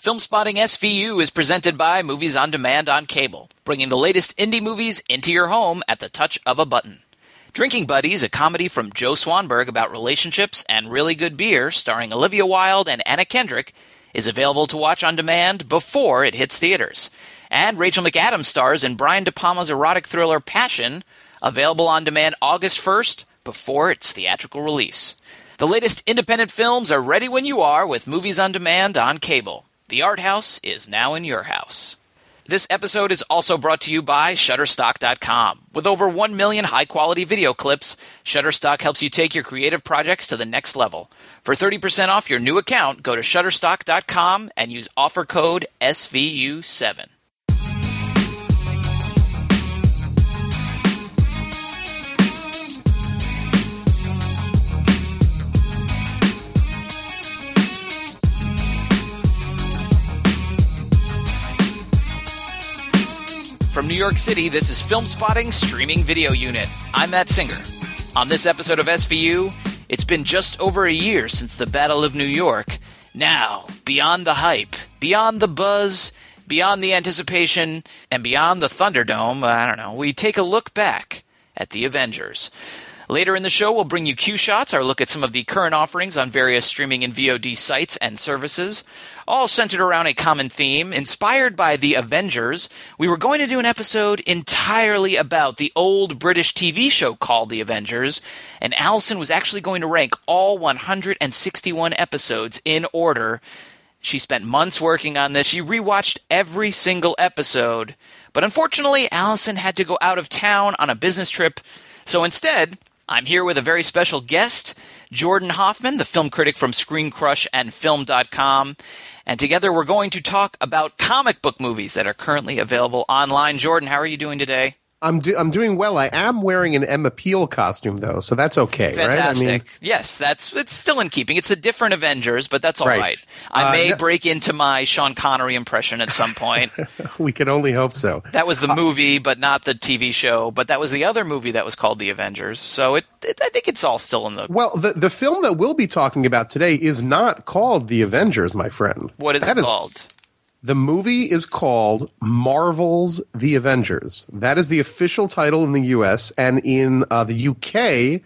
Filmspotting SVU is presented by Movies on Demand on Cable, bringing the latest indie movies into your home at the touch of a button. Drinking Buddies, a comedy from Joe Swanberg about relationships and really good beer, starring Olivia Wilde and Anna Kendrick, is available to watch on demand before it hits theaters. And Rachel McAdams stars in Brian De Palma's erotic thriller Passion, available on demand August 1st before its theatrical release. The latest independent films are ready when you are with Movies on Demand on Cable. The Art House is now in your house. This episode is also brought to you by Shutterstock.com. With over 1 million high quality video clips, Shutterstock helps you take your creative projects to the next level. For 30% off your new account, go to Shutterstock.com and use offer code SVU7. From New York City, this is Filmspotting Streaming Video Unit. I'm Matt Singer. On this episode of SVU, it's been just over a year since the Battle of New York. Now, beyond the hype, beyond the buzz, beyond the anticipation, and beyond the Thunderdome, I don't know, we take a look back at the Avengers. Later in the show, we'll bring you Queue Shots, our look at some of the current offerings on various streaming and VOD sites and services, all centered around a common theme. Inspired by The Avengers, we were going to do an episode entirely about the old British TV show called The Avengers, and Allison was actually going to rank all 161 episodes in order. She spent months working on this. She rewatched every single episode. But unfortunately, Allison had to go out of town on a business trip. So instead, I'm here with a very special guest, Jordan Hoffman, the film critic from ScreenCrush and Film.com. And together we're going to talk about comic book movies that are currently available online. Jordan, how are you doing today? I'm do- I'm doing well. I am wearing an Emma Peel costume though, so that's okay, Fantastic. right? I mean, yes, that's it's still in keeping. It's a different Avengers, but that's all right. Right. I Uh, may no- break into my Sean Connery impression at some point. we can only hope so. that was the movie, but not the TV show. But that was the other movie that was called The Avengers. So it, it I think it's all still in the. Well, the the film that we'll be talking about today is not called The Avengers, my friend. What is That it called? The movie is called Marvel's The Avengers. That is the official title in the U.S. and in uh, the U.K.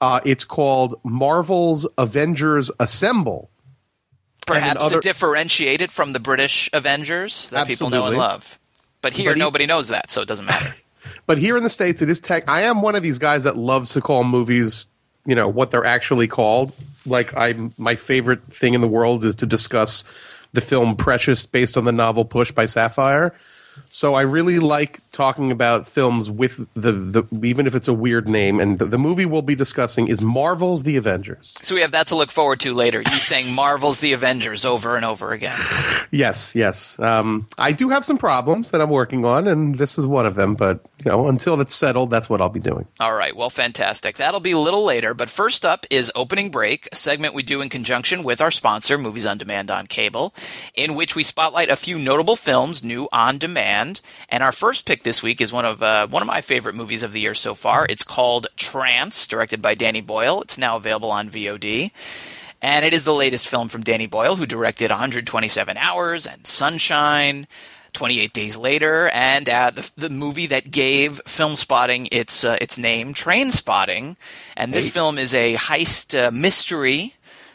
Uh, it's called Marvel's Avengers Assemble. Perhaps other- to differentiate it from the British Avengers that people know and love. But here, But he- nobody knows that, so it doesn't matter. But here in the states, it is tech. I am one of these guys that loves to call movies, you know, what they're actually called. Like I, my favorite thing in the world is to discuss the film Precious, based on the novel Push by Sapphire. So I really like talking about films with the, the even if it's a weird name. And the, the movie we'll be discussing is Marvel's The Avengers. so we have that to look forward to later. You saying Marvel's The Avengers over and over again. Yes, yes. Um, I do have some problems that I'm working on, and this is one of them. But you know, until it's settled, that's what I'll be doing. All right, well, fantastic. That'll be a little later, but first up is Opening Break, a segment we do in conjunction with our sponsor, Movies on Demand on Cable, in which we spotlight a few notable films new on demand. And our first pick this week is one of uh, one of my favorite movies of the year so far. It's called Trance, directed by Danny Boyle. It's now available on VOD. And it is the latest film from Danny Boyle, who directed 127 Hours and Sunshine, 28 Days Later, and uh, the, the movie that gave Filmspotting its uh, its name, Trainspotting. And this film is a heist uh, mystery.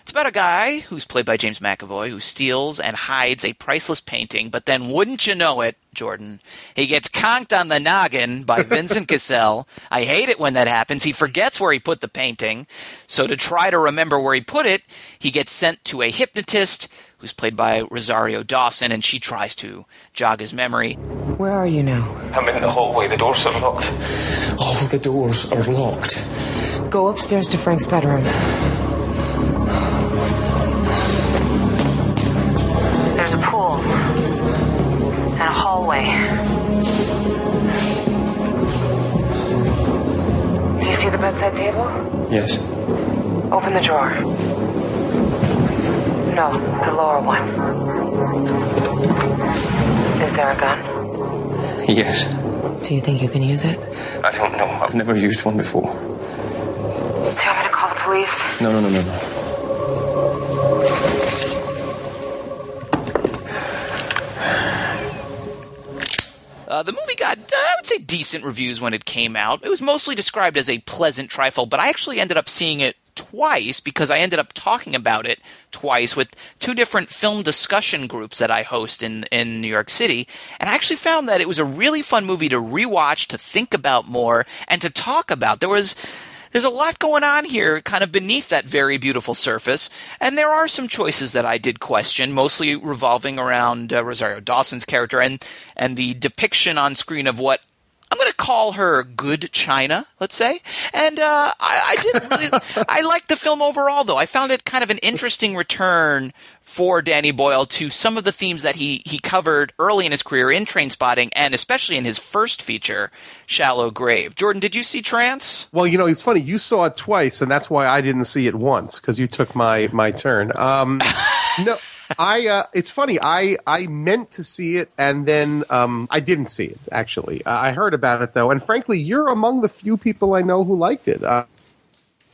It's about a guy who's played by James McAvoy who steals and hides a priceless painting, but then wouldn't you know it, Jordan, he gets conked on the noggin by Vincent Cassel. I hate it when that happens. He forgets where he put the painting. So to try to remember where he put it, he gets sent to a hypnotist who's played by Rosario Dawson, and she tries to jog his memory. Where are you now? I'm in the hallway. The doors are locked. All the doors are locked. Go upstairs to Frank's bedroom. Hallway. Do you see the bedside table? Yes. Open the drawer. No, the lower one. Is there a gun? Yes. Do you think you can use it? I don't know. I've never used one before. Do you want me to call the police? No, no, no, no, no. Uh, the movie got, uh, I would say, decent reviews when it came out. It was mostly described as a pleasant trifle, but I actually ended up seeing it twice because I ended up talking about it twice with two different film discussion groups that I host in in New York City, and I actually found that it was a really fun movie to rewatch, to think about more, and to talk about. There was there's a lot going on here, kind of beneath that very beautiful surface, and there are some choices that I did question, mostly revolving around uh, Rosario Dawson's character and and the depiction on screen of what I'm going to call her good China, let's say. And uh, I, I did really, I liked the film overall, though. I found it kind of an interesting return for Danny Boyle to some of the themes that he he covered early in his career in Trainspotting, and especially in his first feature, Shallow Grave. Jordan, did you see Trance? Well, you know, it's funny. You saw it twice, and that's why I didn't see it once because you took my my turn. Um, no, I. Uh, it's funny. I I meant to see it, and then um, I didn't see it. Actually, uh, I heard about it though, and frankly, you're among the few people I know who liked it. Uh,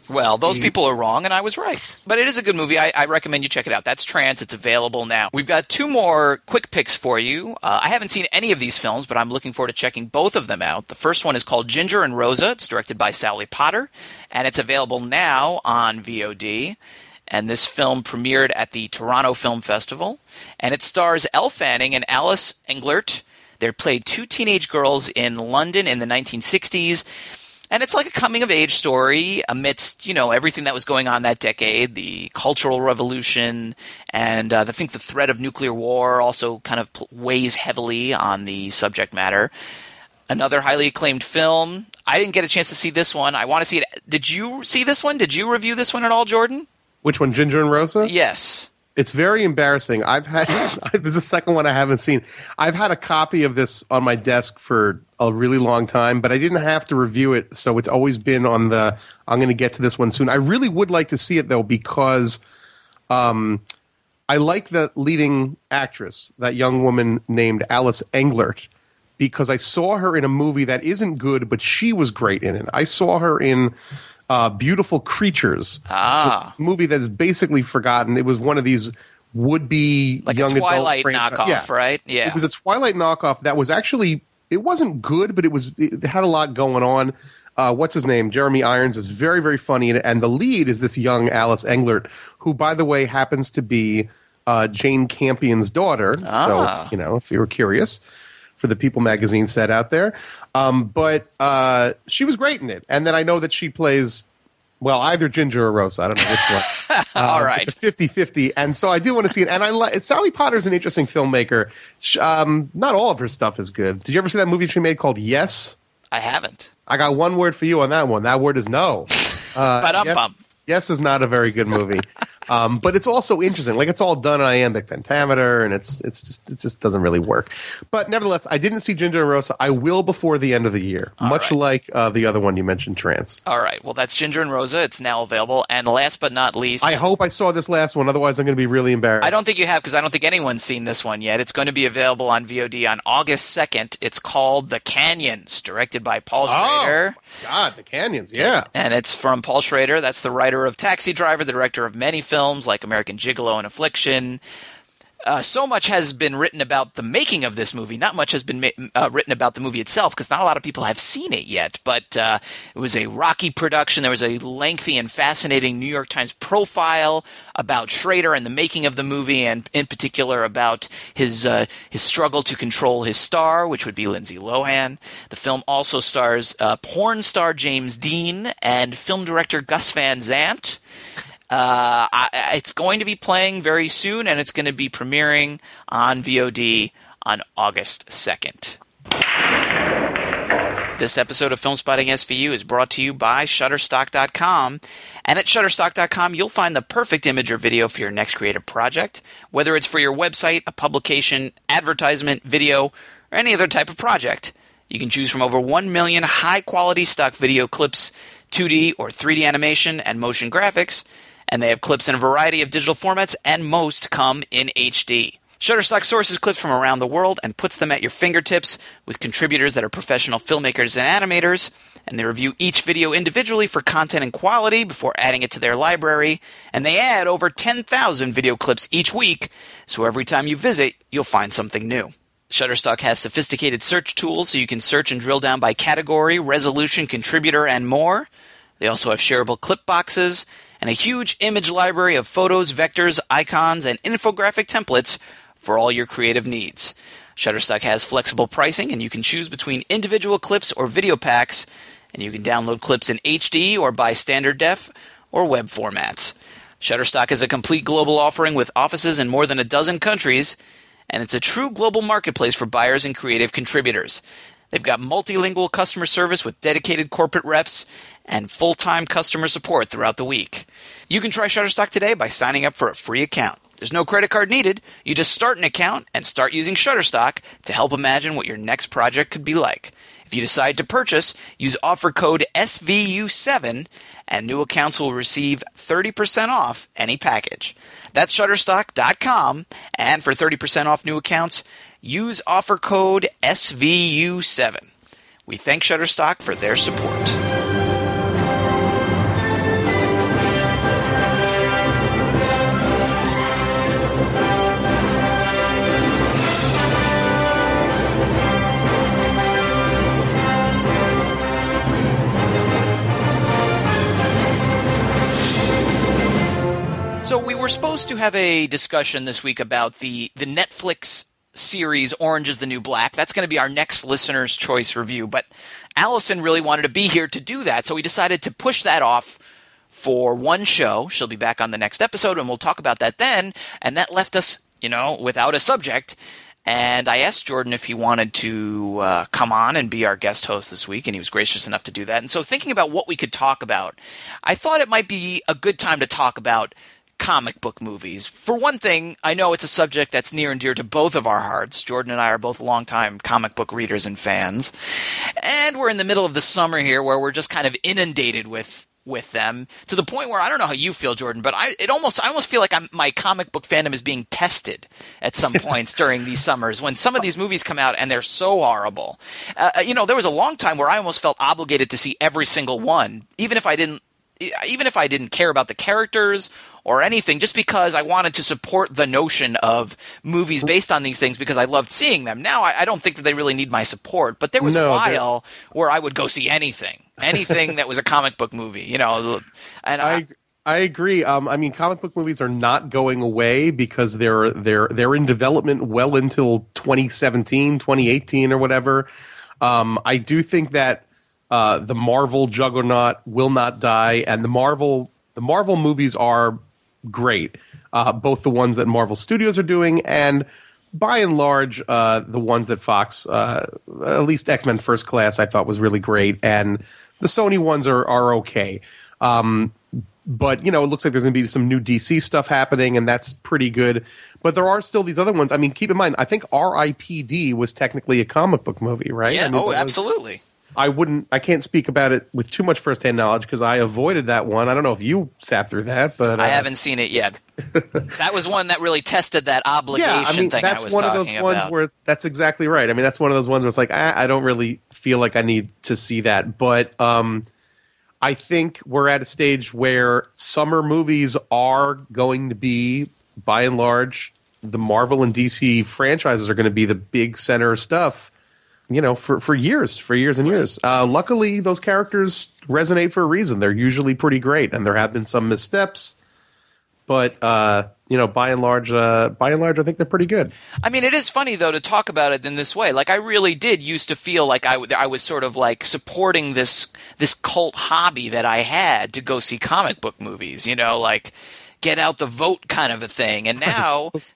Well, those people are wrong, and I was right. But it is a good movie. I, I recommend you check it out. That's Trance. It's available now. We've got two more quick picks for you. Uh, I haven't seen any of these films, but I'm looking forward to checking both of them out. The first one is called Ginger and Rosa. It's directed by Sally Potter, and it's available now on VOD. And this film premiered at the Toronto Film Festival, and it stars Elle Fanning and Alice Englert. They played two teenage girls in London in the 1960s. And it's like a coming of age story amidst, you know, everything that was going on that decade, the Cultural Revolution, and uh, I think the threat of nuclear war also kind of weighs heavily on the subject matter. Another highly acclaimed film. I didn't get a chance to see this one. I want to see it. Did you see this one? Did you review this one at all, Jordan? Which one, Ginger and Rosa? Yes. It's very embarrassing. I've had this is the second one I haven't seen. I've had a copy of this on my desk for a really long time, but I didn't have to review it, so it's always been on the. I'm going to get to this one soon. I really would like to see it though because, um, I like the leading actress, that young woman named Alice Englert, because I saw her in a movie that isn't good, but she was great in it. I saw her in uh, Beautiful Creatures, Ah. It's a movie that is basically forgotten. It was one of these would-be Like young a Twilight adult knockoff, Yeah. right? Yeah. It was a Twilight knockoff that was actually it wasn't good, but it was it had a lot going on. Uh, what's his name? Jeremy Irons is very very funny, and, and the lead is this young Alice Englert, who by the way happens to be uh, Jane Campion's daughter. Ah. So you know if you were curious. For the People magazine set out there, um, but uh, she was great in it, and then I know that she plays well, either Ginger or Rosa. I don't know which one. All Um, right. It's a 50-50. And so I do want to see it. And I like Sally Potter's an interesting filmmaker. Sh- Um, not all of her stuff is good. Did you ever see that movie she made called Yes? I haven't. I got one word for you on that one. That word is no. Uh, Ba-dum-bum. yes, yes is not a very good movie. um, but it's also interesting. Like it's all done in iambic pentameter, and it's it's just it just doesn't really work. But nevertheless, I didn't see Ginger and Rosa. I will before the end of the year, much right. like uh, the other one you mentioned, Trance. All right. Well, that's Ginger and Rosa. It's now available. And last but not least, I hope I saw this last one. Otherwise, I'm going to be really embarrassed. I don't think you have because I don't think anyone's seen this one yet. It's going to be available on VOD on August 2nd. It's called The Canyons, directed by Paul Schrader. Oh, God, the canyons, yeah. And it's from Paul Schrader. That's the writer of Taxi Driver, the director of many films like American Gigolo and Affliction. uh, so much has been written about the making of this movie. Not much has been ma- uh, written about the movie itself because not a lot of people have seen it yet. But uh, it was a rocky production. There was a lengthy and fascinating New York Times profile about Schrader and the making of the movie, and in particular about his uh, his struggle to control his star, which would be Lindsay Lohan. The film also stars porn star James Deen and film director Gus Van Sant. Uh, I, it's going to be playing very soon, and it's going to be premiering on VOD on August 2nd. This episode of Filmspotting SVU is brought to you by Shutterstock.com. And at Shutterstock.com, you'll find the perfect image or video for your next creative project, whether it's for your website, a publication, advertisement, video, or any other type of project. You can choose from over 1 million high quality stock video clips, 2D or 3D animation, and motion graphics and they have clips in a variety of digital formats, and most come in HD. Shutterstock sources clips from around the world and puts them at your fingertips with contributors that are professional filmmakers and animators, and they review each video individually for content and quality before adding it to their library, and they add over 10,000 video clips each week, so every time you visit, you'll find something new. Shutterstock has sophisticated search tools so you can search and drill down by category, resolution, contributor, and more. They also have shareable clip boxes and a huge image library of photos, vectors, icons, and infographic templates for all your creative needs. Shutterstock has flexible pricing, and you can choose between individual clips or video packs, and you can download clips in HD or by standard def or web formats. Shutterstock is a complete global offering with offices in more than a dozen countries, and it's a true global marketplace for buyers and creative contributors. They've got multilingual customer service with dedicated corporate reps and full time customer support throughout the week. You can try Shutterstock today by signing up for a free account. There's no credit card needed. You just start an account and start using Shutterstock to help imagine what your next project could be like. If you decide to purchase, use offer code SVU7 and new accounts will receive 30% off any package. That's shutterstock.com and for 30% off new accounts, use offer code SVU7. We thank Shutterstock for their support. Were supposed to have a discussion this week about the the Netflix series Orange is the New Black. That's going to be our next listener's choice review, but Allison really wanted to be here to do that, so we decided to push that off for one show. She'll be back on the next episode and we'll talk about that then, and that left us, you know, without a subject. And I asked Jordan if he wanted to uh, come on and be our guest host this week, and he was gracious enough to do that. And so, thinking about what we could talk about, I thought it might be a good time to talk about comic book movies. For one thing, I know it's a subject that's near and dear to both of our hearts. Jordan and I are both longtime comic book readers and fans. And we're in the middle of the summer here where we're just kind of inundated with with them to the point where I don't know how you feel, Jordan, but I it almost I almost feel like I'm, my comic book fandom is being tested at some points during these summers when some of these movies come out and they're so horrible. Uh, you know, there was a long time where I almost felt obligated to see every single one, even if I didn't even if I didn't care about the characters or anything, just because I wanted to support the notion of movies based on these things because I loved seeing them. Now I, I don't think that they really need my support, but there was no, a while where I would go see anything, anything that was a comic book movie, you know. And I, I I agree. Um, I mean, comic book movies are not going away because they're they're they're in development well until 2017, 2018, or whatever. Um, I do think that uh, the Marvel juggernaut will not die, and the Marvel the Marvel movies are great. Uh, both the ones that Marvel Studios are doing and by and large, uh, the ones that Fox, uh, at least X Men First Class, I thought was really great, and the Sony ones are are okay. Um, but you know, it looks like there's going to be some new DC stuff happening, and that's pretty good. But there are still these other ones. I mean, keep in mind, I think R.I.P.D. was technically a comic book movie, right? Yeah. I mean, oh, absolutely. I wouldn't. I can't speak about it with too much firsthand knowledge because I avoided that one. I don't know if you sat through that, but uh, I haven't seen it yet. that was one that really tested that obligation yeah, I mean, thing. That's I one of those about. ones where that's exactly right. I mean, that's one of those ones where it's like I, I don't really feel like I need to see that, but um, I think we're at a stage where summer movies are going to be, by and large, the Marvel and DC franchises are going to be the big center stuff. You know, for for years, for years and years. Uh, luckily, those characters resonate for a reason. They're usually pretty great, and there have been some missteps, but uh, you know, by and large, uh, by and large, I think they're pretty good. I mean, it is funny though to talk about it in this way. Like, I really did used to feel like I, w- I was sort of like supporting this this cult hobby that I had to go see comic book movies. You know, like get out the vote kind of a thing. And now, Let's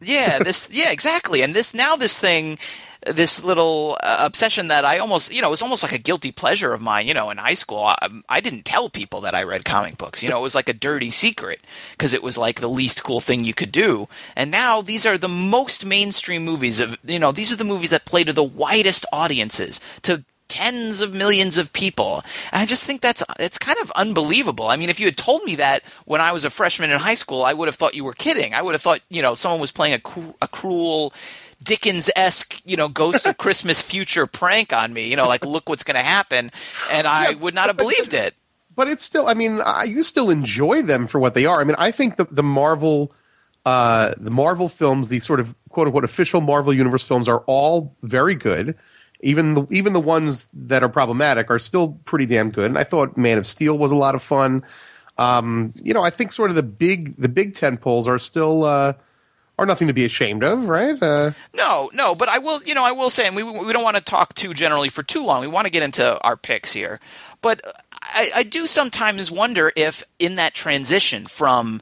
yeah, this, yeah, exactly. And this now this thing. This little uh, obsession that I almost, you know, it was almost like a guilty pleasure of mine. You know, in high school, I, I didn't tell people that I read comic books. You know, it was like a dirty secret because it was like the least cool thing you could do. And now these are the most mainstream movies of, you know, these are the movies that play to the widest audiences, to tens of millions of people. And I just think that's it's kind of unbelievable. I mean, if you had told me that when I was a freshman in high school, I would have thought you were kidding. I would have thought, you know, someone was playing a, cru- a cruel Dickens esque, you know, Ghost of Christmas Future prank on me. You know, like look what's going to happen, and I Yeah, would not have believed it. but it's still i mean I, you still enjoy them for what they are i mean i think the, the marvel uh, the marvel films the sort of quote unquote official marvel universe films are all very good even the even the ones that are problematic are still pretty damn good and i thought man of steel was a lot of fun um, you know i think sort of the big the big tent poles are still uh, are nothing to be ashamed of right uh, No, no, but I will, you know, I will say, and we we don't want to talk too generally for too long. We want to get into our picks here, but I, I do sometimes wonder if in that transition from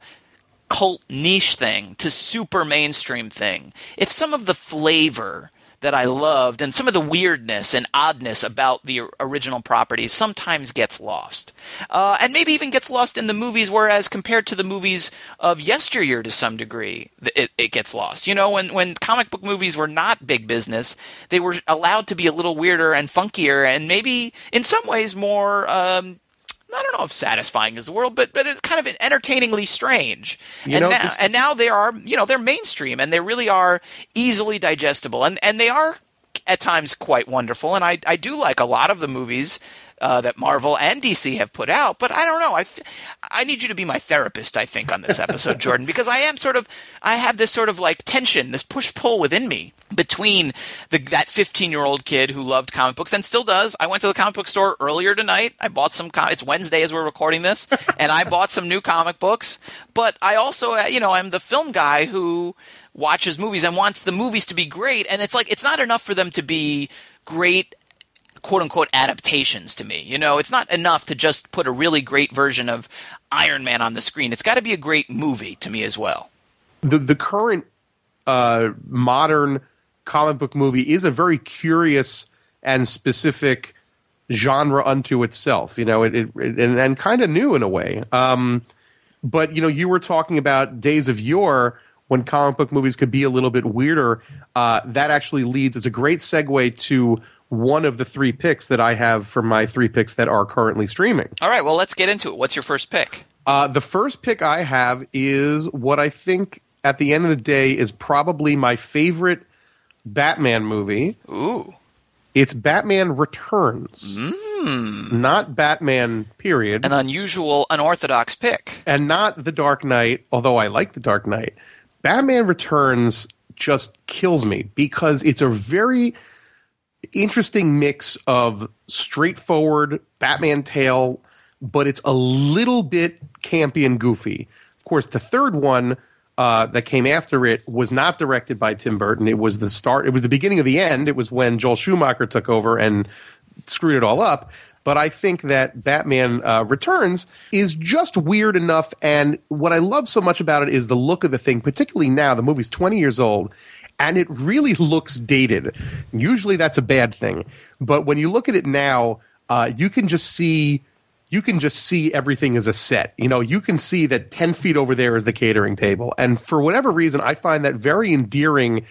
cult niche thing to super mainstream thing, if some of the flavor that I loved and some of the weirdness and oddness about the original properties sometimes gets lost. Uh, and maybe even gets lost in the movies, whereas compared to the movies of yesteryear to some degree, it, it gets lost. You know, when, when comic book movies were not big business, they were allowed to be a little weirder and funkier and maybe in some ways more, um, I don't know if satisfying is the word, but but it's kind of entertainingly strange. You and know, now and now they are you know they're mainstream and they really are easily digestible and and they are at times quite wonderful. And I I do like a lot of the movies. Uh, that Marvel and DC have put out, but I don't know. I, f- I need you to be my therapist. I think on this episode, Jordan, because I am sort of I have this sort of like tension, this push pull within me between the, that 15 year old kid who loved comic books and still does. I went to the comic book store earlier tonight. I bought some. Com- it's Wednesday as we're recording this, and I bought some new comic books. But I also, uh, you know, I'm the film guy who watches movies and wants the movies to be great. And it's like it's not enough for them to be great quote unquote adaptations to me. You know, it's not enough to just put a really great version of Iron Man on the screen. It's got to be a great movie to me as well. the the current uh, modern comic book movie is a very curious and specific genre unto itself. You know, it, it, it and, and kind of new in a way. Um, but you know, you were talking about days of yore when comic book movies could be a little bit weirder. Uh, that actually leads as a great segue to one of the three picks that I have for my three picks that are currently streaming. All right, well, let's get into it. What's your first pick? Uh, the first pick I have is what I think at the end of the day is probably my favorite Batman movie. Ooh. It's Batman Returns, not Batman. Period, An unusual, unorthodox pick. and not The Dark Knight. Although I like The Dark Knight, Batman Returns just kills me because it's a very interesting mix of straightforward Batman tale, but it's a little bit campy and goofy. Of course, the third one uh, that came after it was not directed by Tim Burton. It was the start. It was the beginning of the end. It was when Joel Schumacher took over and screwed it all up. But I think that Batman uh, Returns is just weird enough. And what I love so much about it is the look of the thing, particularly now. The movie's 20 years old and it really looks dated. Usually that's a bad thing. But when you look at it now, uh, you can just see. You can just see everything as a set. You know, you can see that 10 feet over there is the catering table. And for whatever reason, I find that very endearing.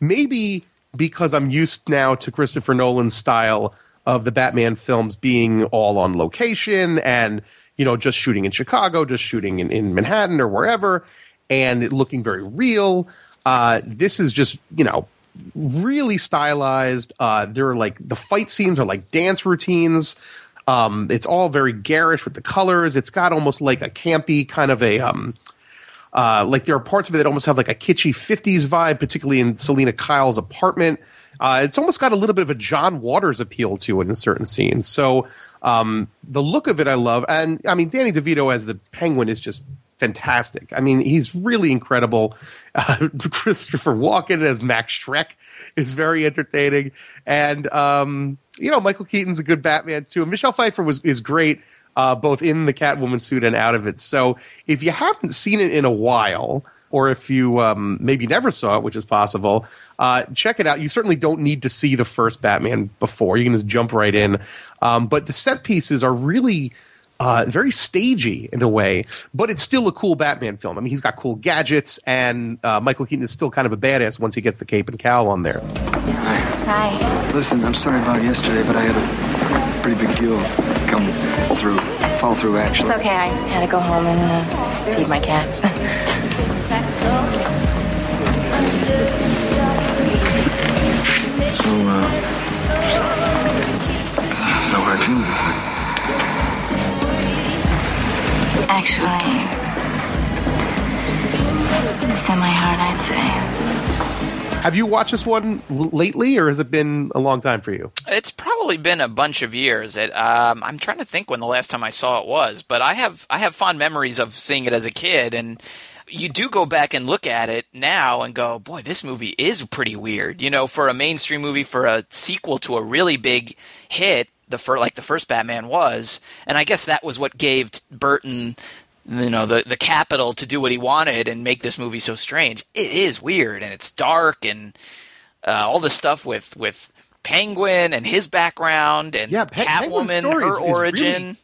Maybe because I'm used now to Christopher Nolan's style of the Batman films being all on location and, you know, just shooting in Chicago, just shooting in, in Manhattan or wherever, and looking very real. Uh, this is just, you know, really stylized. Uh, there are like the fight scenes are like dance routines. Um, it's all very garish with the colors. It's got almost like a campy kind of a um, Uh, like there are parts of it that almost have like a kitschy 50s vibe, particularly in Selina Kyle's apartment. Uh, it's almost got a little bit of a John Waters appeal to it in certain scenes. So um, the look of it, I love. And I mean, Danny DeVito as the Penguin is just fantastic. I mean, he's really incredible. Uh, Christopher Walken as Max Shreck is very entertaining, and um, you know Michael Keaton's a good Batman too. Michelle Pfeiffer was is great. Uh, both in the Catwoman suit and out of it. So, if you haven't seen it in a while, or if you um, maybe never saw it, which is possible, uh, check it out. You certainly don't need to see the first Batman before. You can just jump right in. Um, but the set pieces are really uh, very stagey in a way, but it's still a cool Batman film. I mean, he's got cool gadgets, and uh, Michael Keaton is still kind of a badass once he gets the cape and cowl on there. Hi. Hi. Listen, I'm sorry about yesterday, but I had a pretty big deal come through, fall through, actually. It's okay. I had to go home and uh, feed my cat. So, uh, no hard feelings then. Actually, semi-hard, I'd say. Have you watched this one lately, or has it been a long time for you? It's probably been a bunch of years. It, um, I'm trying to think when the last time I saw it was, but I have I have fond memories of seeing it as a kid, and you do go back and look at it now and go, boy, this movie is pretty weird. You know, for a mainstream movie, for a sequel to a really big hit, the fir- like the first Batman was, and I guess that was what gave Burton you know the the capital to do what he wanted and make this movie so strange. It is weird and it's dark and uh, all the stuff with with Penguin and his background and Yeah, Pe- Catwoman, her is- is really- origin.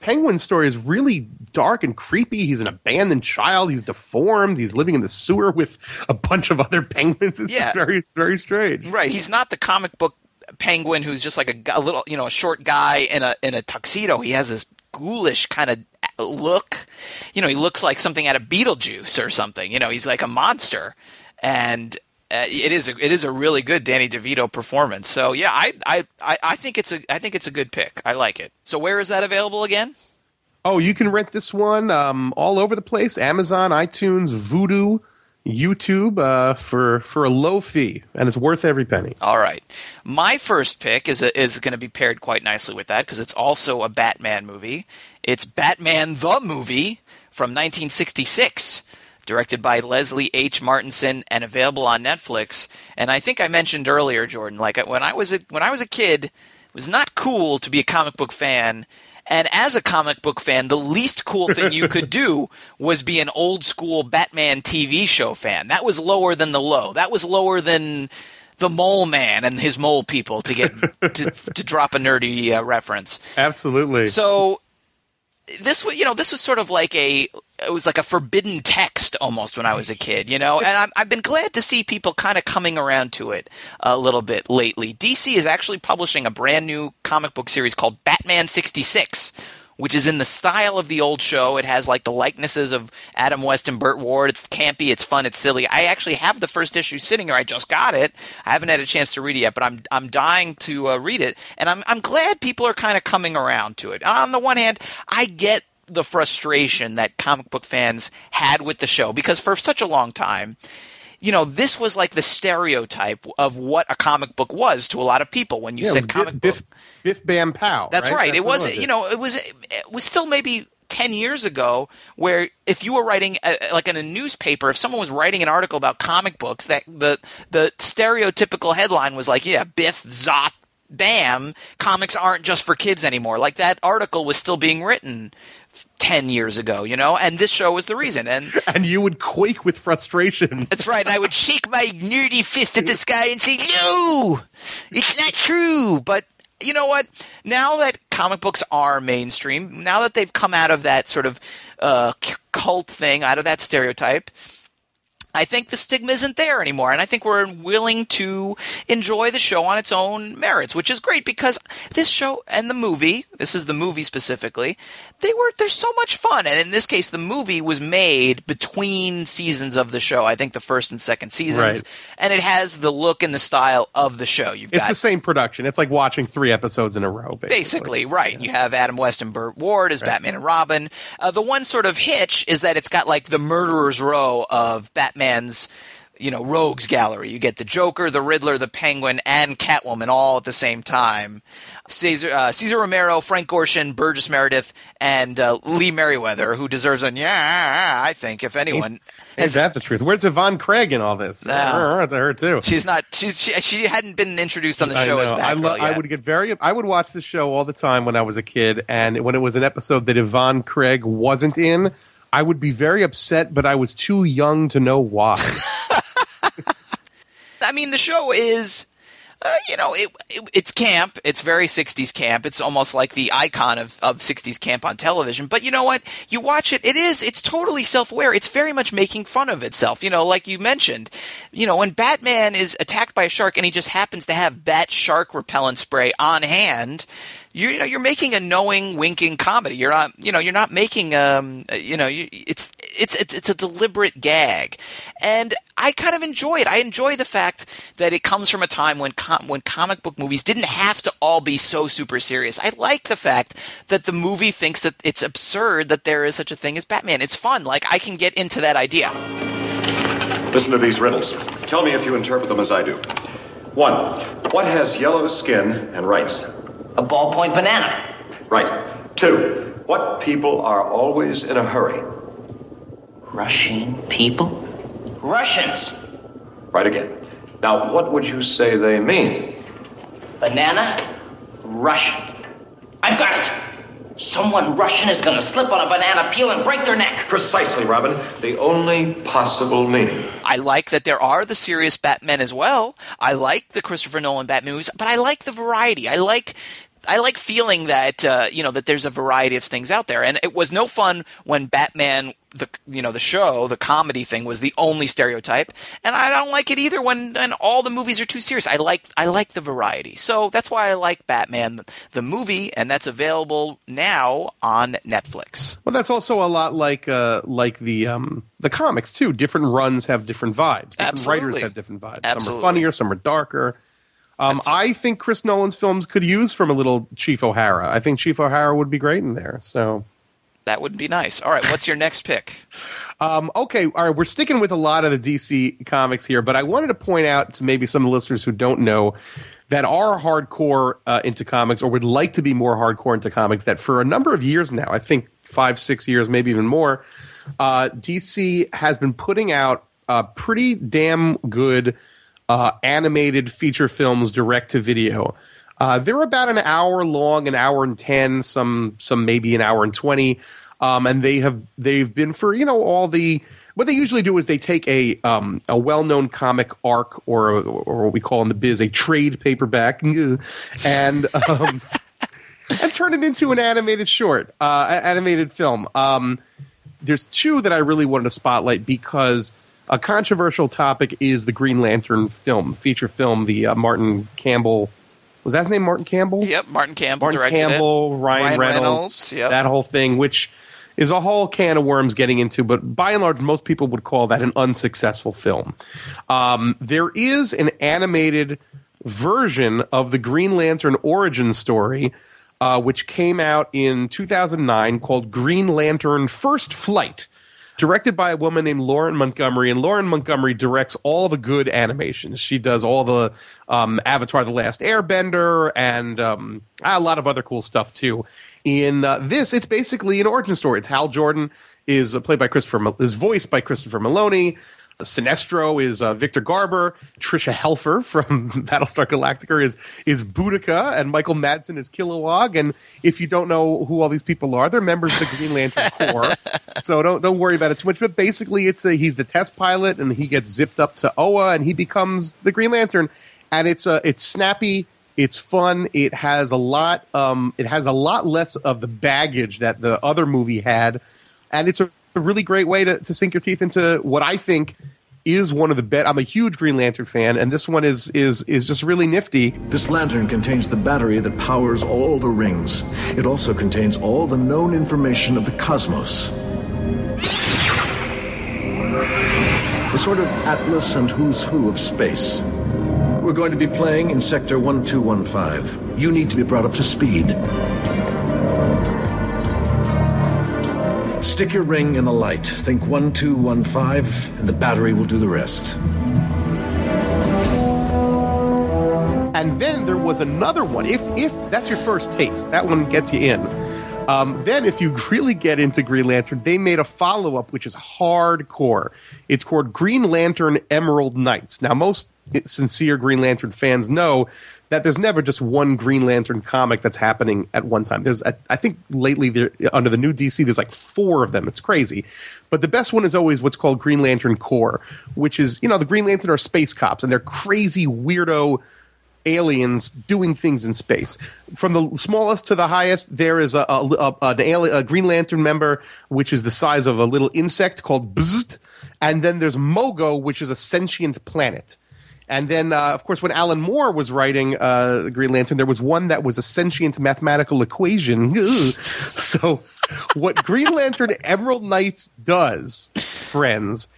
Penguin's story is really dark and creepy. He's an abandoned child. He's deformed. He's living in the sewer with a bunch of other penguins. It's Yeah. very, very strange. Right, he's not the comic book Penguin who's just like a, a little, you know, a short guy in a in a tuxedo. He has this ghoulish kind of look. You know, he looks like something out of Beetlejuice or something. You know, he's like a monster, and uh, it is a, it is a really good Danny DeVito performance. So yeah, I, I I I think it's a I think it's a good pick. I like it. So where is that available again? Oh, you can rent this one um, all over the place: Amazon, iTunes, Vudu, YouTube uh, for for a low fee, and it's worth every penny. All right. My first pick is a, is going to be paired quite nicely with that because it's also a Batman movie. It's Batman the movie from 1966, directed by Leslie H. Martinson and available on Netflix. And I think I mentioned earlier, Jordan, like when I was a, when I was a kid, it was not cool to be a comic book fan. And as a comic book fan, the least cool thing you could do was be an old school Batman TV show fan. That was lower than the low. That was lower than the Mole Man and his mole people to get to, to drop a nerdy uh, reference. Absolutely. So this was, you know, this was sort of like a, it was like a forbidden text almost when I was a kid, you know, and I'm, I've been glad to see people kind of coming around to it a little bit lately. DC is actually publishing a brand new comic book series called Batman 66. Which is in the style of the old show. It has like the likenesses of Adam West and Burt Ward. It's campy, it's fun, it's silly. I actually have the first issue sitting here. I just got it. I haven't had a chance to read it yet, but I'm I'm dying to uh, read it, and I'm I'm glad people are kind of coming around to it. On the one hand, I get the frustration that comic book fans had with the show because for such a long time, you know, this was like the stereotype of what a comic book was to a lot of people when you Yeah, said comic Biff, book. Biff, Bam Pow. That's right. It what was, you know, it was it was still maybe 10 years ago where if you were writing uh like in a newspaper if someone was writing an article about comic books that the the stereotypical headline was like yeah biff zot bam comics aren't just for kids anymore like that article was still being written 10 years ago you know and this show was the reason and and you would quake with frustration. that's right. And I would shake my nerdy fist at the sky and say, no, it's not true. But you know what? Now that comic books are mainstream, now that they've come out of that sort of uh, cult thing, out of that stereotype, I think the stigma isn't there anymore. And I think we're willing to enjoy the show on its own merits, which is great because this show and the movie, this is the movie specifically, they were, they're so much fun. And in this case, the movie was made between seasons of the show. I think the first and second seasons. Right. And it has the look and the style of the show. You've It's got the same production. It's like watching three episodes in a row, basically. Basically, right. You have Adam West and Burt Ward as Batman and Robin. Uh, the one sort of hitch is that it's got like the murderer's row of Batman's, you know, rogues gallery. You get the Joker, the Riddler, the Penguin, and Catwoman all at the same time. Caesar, uh, Cesar Romero, Frank Gorshin, Burgess Meredith, and uh, Lee Meriwether, who deserves a yeah, I think, if anyone. Is that the truth? Where's Yvonne Craig in all this? No. to her too. She's not. She's she, she hadn't been introduced on the show as know. I, lo-. I would get very. I would watch the show all the time when I was a kid, and when it was an episode that Yvonne Craig wasn't in, I would be very upset. But I was too young to know why. I mean, the show is, uh, you know, it, it, it's camp. It's very 60s camp. It's almost like the icon of, of 60s camp on television. But you know what? You watch it, it is, it's totally self aware. It's very much making fun of itself. You know, like you mentioned, you know, when Batman is attacked by a shark and he just happens to have bat shark repellent spray on hand, you, you know, you're making a knowing, winking comedy. You're not, you know, you're not making, um, you know, you, it's, it's, it's, it's a deliberate gag. And I kind of enjoy it. I enjoy the fact that it comes from a time when com- when comic book movies didn't have to all be so super serious. I like the fact that the movie thinks that it's absurd that there is such a thing as Batman. It's fun. Like I can get into that idea. Listen to these riddles. Tell me if you interpret them as I do. One, what has yellow skin and rights? A ballpoint banana. Right. Two, what people are always in a hurry? Russian people? Russians. Right again. Now, what would you say they mean? Banana? Russian. I've got it. Someone Russian is gonna slip on a banana peel and break their neck. Precisely, Robin. The only possible meaning. I like that there are the serious Batmen as well. I like the Christopher Nolan Batman movies, but I like the variety. I like I like feeling that uh, you know that there's a variety of things out there, and it was no fun when Batman, the you know the show, the comedy thing was the only stereotype, and I don't like it either when when all the movies are too serious. I like I like the variety, so that's why I like Batman the movie, and that's available now on Netflix. well, that's also a lot like uh, like the um, the comics too. Different runs have different vibes. Different Absolutely. writers have different vibes. Absolutely. Some are funnier, some are darker. Um, I think Chris Nolan's films could use from a little Chief O'Hara. I think Chief O'Hara would be great in there. So That would be nice. All right, what's your next pick? Um, okay, all right, we're sticking with a lot of the DC comics here, but I wanted to point out to maybe some of the listeners who don't know that are hardcore uh, into comics or would like to be more hardcore into comics that for a number of years now, I think five, six years, maybe even more, uh, DC has been putting out uh, pretty damn good uh, animated feature films direct to video. Uh, they're about an hour long, an hour and ten, some some maybe an hour and twenty, um, and they have they've been for you know all the what they usually do is they take a um, a well known comic arc or or what we call in the biz a trade paperback and um, and turn it into an animated short, uh, animated film. Um, there's two that I really wanted to spotlight because a controversial topic is the Green Lantern film, feature film, the uh, Martin Campbell. Was that his name, Martin Campbell? Yep, Martin Campbell Martin Campbell, it. Ryan, Reynolds, yep. that whole thing, which is a whole can of worms getting into, but by and large, most people would call that an unsuccessful film. Um, there is an animated version of the Green Lantern origin story, uh, which came out in 2009 called Green Lantern First Flight. Directed by a woman named Lauren Montgomery, and Lauren Montgomery directs all the good animations. She does all the um, Avatar: The Last Airbender and um, a lot of other cool stuff too. In uh, this, it's basically an origin story. It's Hal Jordan is uh, played by Christopher, is voiced by Christopher Meloni. Sinestro is uh, Victor Garber. Tricia Helfer from Battlestar Galactica is is Boodikka, and Michael Madsen is Kilowog. And if you don't know who all these people are, they're members of the Green Lantern Corps. So don't don't worry about it too much. But basically, it's a, he's the test pilot, and he gets zipped up to Oa, and he becomes the Green Lantern. And it's a it's snappy. It's fun. It has a lot. Um, it has a lot less of the baggage that the other movie had, and it's a, a really great way to, to sink your teeth into what I think is one of the best. I'm a huge Green Lantern fan, and this one is is is just really nifty. This lantern contains the battery that powers all the rings. It also contains all the known information of the cosmos. A sort of atlas and who's who of space. We're going to be playing in Sector 1215. You need to be brought up to speed. Stick your ring in the light. Think 1215, and the battery will do the rest. And then there was another one. If if that's your first taste, that one gets you in. Um, then, if you really get into Green Lantern, they made a follow up which is hardcore. It's called Green Lantern Emerald Knights. Now, most sincere Green Lantern fans know that there's never just one Green Lantern comic that's happening at one time. There's, I think, lately under the new DC, there's like four of them. It's crazy, but the best one is always what's called Green Lantern Corps, which is you know the Green Lantern are space cops and they're crazy weirdo aliens doing things in space. From the smallest to the highest, there is a, a, a, alien, a Green Lantern member, which is the size of a little insect called Bzzt, And then there's Mogo, which is a sentient planet. And then, uh, of course, when Alan Moore was writing uh, Green Lantern, there was one that was a sentient mathematical equation. so, what Green Lantern Emerald Knights does, friends,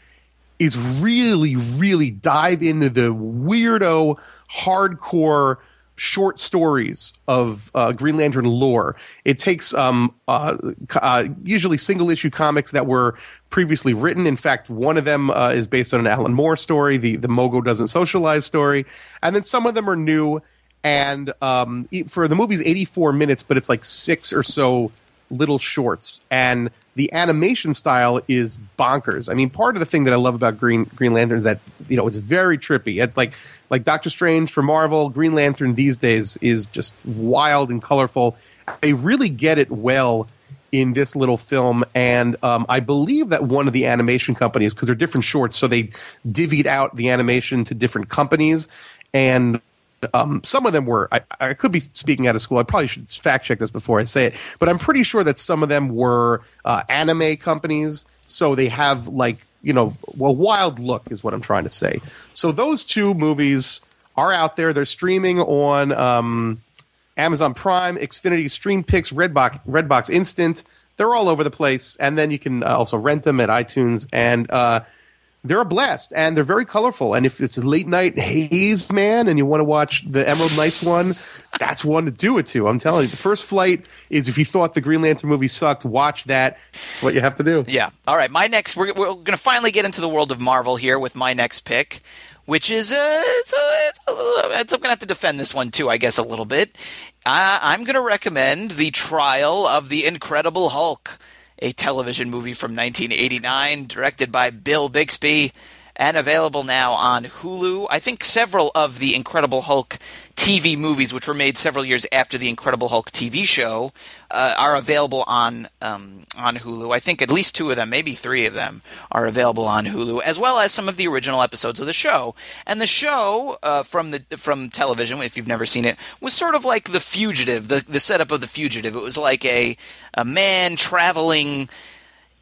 is really, really dive into the weirdo, hardcore short stories of uh, Green Lantern lore. It takes um, uh, uh, usually single issue comics that were previously written. In fact, one of them uh, is based on an Alan Moore story, the the Mogo doesn't socialize story, and then some of them are new. And um, for the movie's 84 minutes, but it's like six or so little shorts, and the animation style is bonkers. I mean, part of the thing that I love about Green Green Lantern is that you know it's very trippy. It's like like Doctor Strange for Marvel. Green Lantern these days is just wild and colorful. They really get it well in this little film, and um, I believe that one of the animation companies, because they're different shorts, so they divvied out the animation to different companies, and um, some of them were. I, I, could be speaking out of school. I probably should fact check this before I say it, but I'm pretty sure that some of them were uh, anime companies. So they have like you know, a wild look is what I'm trying to say. So those two movies are out there. They're streaming on um, Amazon Prime, Xfinity Stream Picks, Redbox, Redbox Instant. They're all over the place, and then you can uh, also rent them at iTunes and. Uh, they're a blast and they're very colorful. And if it's a late night haze, man, and you want to watch the Emerald Knights one, that's one to do it to. I'm telling you. The first flight is if you thought the Green Lantern movie sucked, watch that. What you have to do. Yeah. All right. My next, we're, we're going to finally get into the world of Marvel here with my next pick, which is, uh, it's, a, it's, it's I'm going to have to defend this one too, I guess, a little bit. Uh, I'm going to recommend the trial of the Incredible Hulk a television movie from 1989 directed by Bill Bixby and available now on Hulu. I think several of the Incredible Hulk TV movies, which were made several years after the Incredible Hulk TV show, uh, are available on um, on Hulu. I think at least two of them, maybe three of them, are available on Hulu, as well as some of the original episodes of the show. And the show uh, from the from television, if you've never seen it, was sort of like The Fugitive. The the setup of The Fugitive. It was like a a man traveling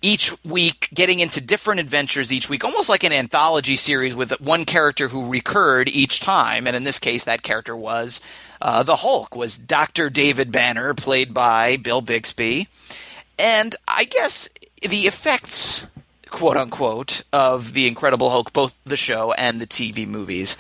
each week getting into different adventures each week, almost like an anthology series with one character who recurred each time. And in this case, that character was uh, the Hulk, was Dr. David Banner, played by Bill Bixby. And I guess the effects quote unquote, of the Incredible Hulk, both the show and the TV movies,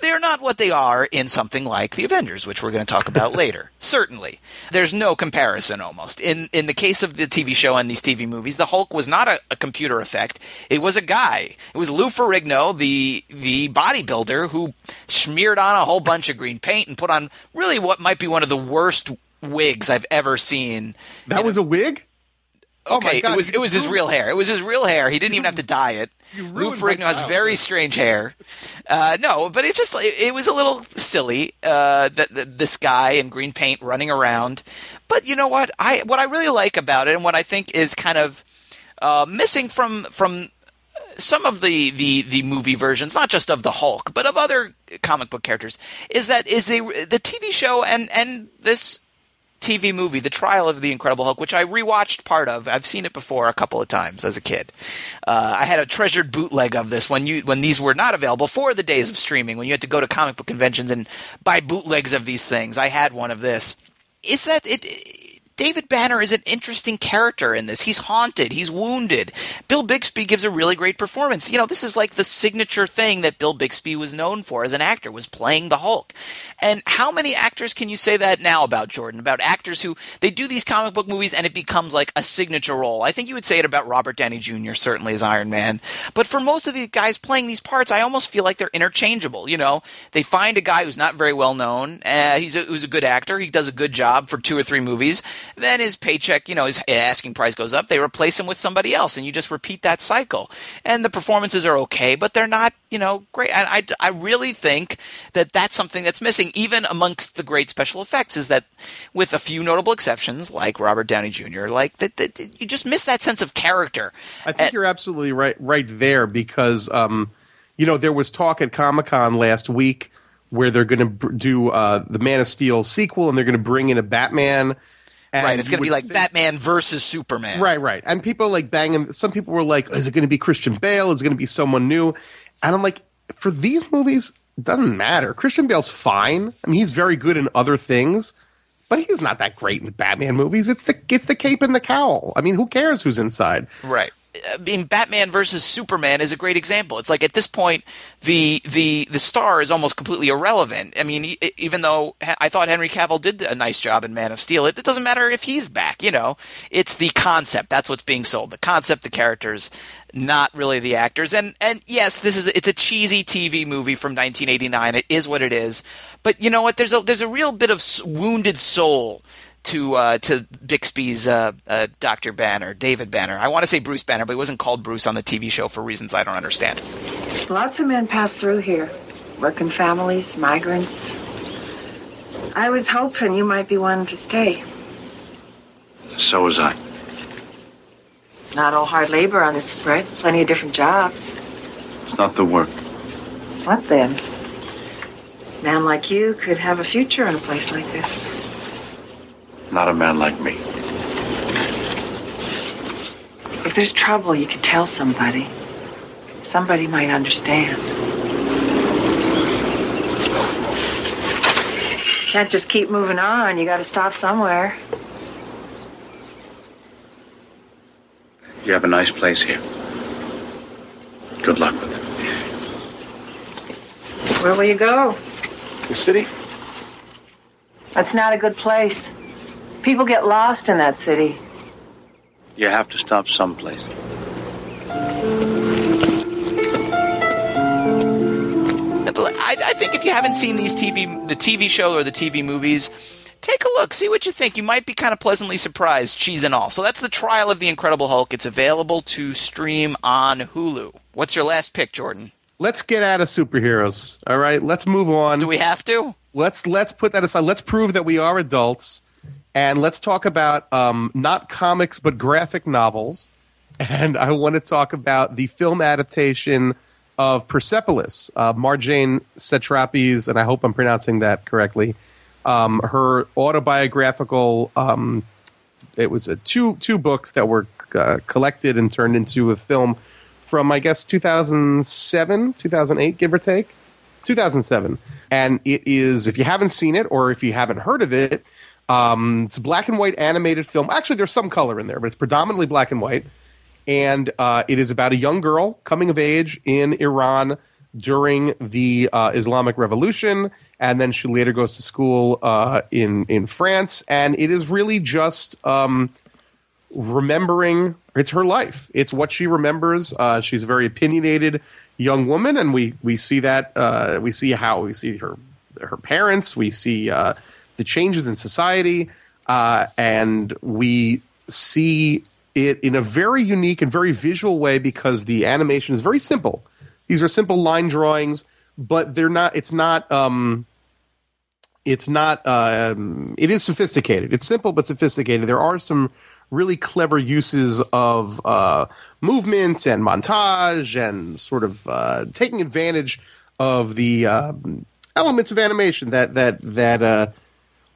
they're not what they are in something like the Avengers, which we're going to talk about later. Certainly, there's no comparison. Almost in in the case of the TV show and these TV movies, the Hulk was not a, a computer effect; it was a guy. It was Lou Ferrigno, the the bodybuilder, who smeared on a whole bunch of green paint and put on really what might be one of the worst wigs I've ever seen. That was a wig. Okay, oh it was it was his real hair. It was his real hair. He didn't even have to dye it. Lou Ferrigno has very strange hair. Uh, no, but it just it, it was a little silly uh, that, that this guy in green paint running around. But you know what? I what I really like about it, and what I think is kind of uh, missing from from some of the, the, the movie versions, not just of the Hulk, but of other comic book characters, is that is the the TV show and and this TV movie, The Trial of the Incredible Hulk, which I rewatched part of. I've seen it before a couple of times as a kid. Uh, I had a treasured bootleg of this when you when these were not available for the days of streaming, when you had to go to comic book conventions and buy bootlegs of these things. I had one of this. Is that it? David Banner is an interesting character in this. He's haunted. He's wounded. Bill Bixby gives a really great performance. You know, this is like the signature thing that Bill Bixby was known for as an actor was playing the Hulk. And how many actors can you say that now about Jordan? About actors who they do these comic book movies and it becomes like a signature role. I think you would say it about Robert Downey Jr. certainly as Iron Man. But for most of these guys playing these parts, I almost feel like they're interchangeable. You know, they find a guy who's not very well known. Uh, he's a, who's a good actor. He does a good job for two or three movies then his paycheck, you know, his asking price goes up. They replace him with somebody else, and you just repeat that cycle. And the performances are okay, but they're not, you know, great. And I, I really think that that's something that's missing, even amongst the great special effects, is that with a few notable exceptions, like Robert Downey Jr., like that, that you just miss that sense of character. I think and, you're absolutely right, right there, because, um, you know, there was talk at Comic Con last week where they're going to do uh, the Man of Steel sequel, and they're going to bring in a Batman and right, it's going to be like think, Batman versus Superman. Right, right. And people like banging. Some people were like, "Is it going to be Christian Bale? Is it going to be someone new?" And I'm like, for these movies, it doesn't matter. Christian Bale's fine. I mean, he's very good in other things, but he's not that great in the Batman movies. It's the it's the cape and the cowl. I mean, who cares who's inside? Right. Uh, I mean, Batman versus Superman is a great example. It's like at this point, the the the star is almost completely irrelevant. I mean, even though I thought Henry Cavill did a nice job in Man of Steel, it, it doesn't matter if he's back. You know, it's the concept that's what's being sold. The concept, the characters, not really the actors. And and yes, this is it's a cheesy TV movie from 1989. It is what it is. But you know what? There's a there's a real bit of wounded soul to uh, to Bixby's uh, uh, Doctor Banner, David Banner. I want to say Bruce Banner, but he wasn't called Bruce on the TV show for reasons I don't understand. Lots of men pass through here, working families, migrants. I was hoping you might be one to stay. So was I. It's not all hard labor on this spread. Plenty of different jobs. It's not the work. What then? A man like you could have a future in a place like this. Not a man like me. If there's trouble, you could tell somebody. Somebody might understand. Can't just keep moving on. You gotta stop somewhere. You have a nice place here. Good luck with it. Where will you go? The city. That's not a good place. People get lost in that city. You have to stop someplace. I, I think if you haven't seen these TV, the TV show or the TV movies, take a look, see what you think. You might be kind of pleasantly surprised, cheese and all. So that's the trial of the Incredible Hulk. It's available to stream on Hulu. What's your last pick, Jordan? Let's get out of superheroes. All right, let's move on. Do we have to? Let's let's put that aside. Let's prove that we are adults and let's talk about um, not comics but graphic novels. And I want to talk about the film adaptation of Persepolis, uh, Marjane Satrapi's, and I hope I'm pronouncing that correctly. Um, her autobiographical. Um, it was two two books that were uh, collected and turned into a film from I guess 2007, 2008, give or take. 2007. And it is, if you haven't seen it or if you haven't heard of it, um, it's a black and white animated film. Actually, there's some color in there, but it's predominantly black and white. And uh, it is about a young girl coming of age in Iran during the uh, Islamic Revolution, and then she later goes to school uh, in in France. And it is really just um, remembering. It's her life. It's what she remembers. Uh, she's a very opinionated young woman, and we we see that uh, we see how we see her her parents. We see uh, the changes in society, uh, and we see it in a very unique and very visual way because the animation is very simple. These are simple line drawings, but they're not. It's not. Um, it's not. Um, it is sophisticated. It's simple but sophisticated. There are some really clever uses of uh, movement and montage and sort of uh, taking advantage of the uh, elements of animation that that that uh,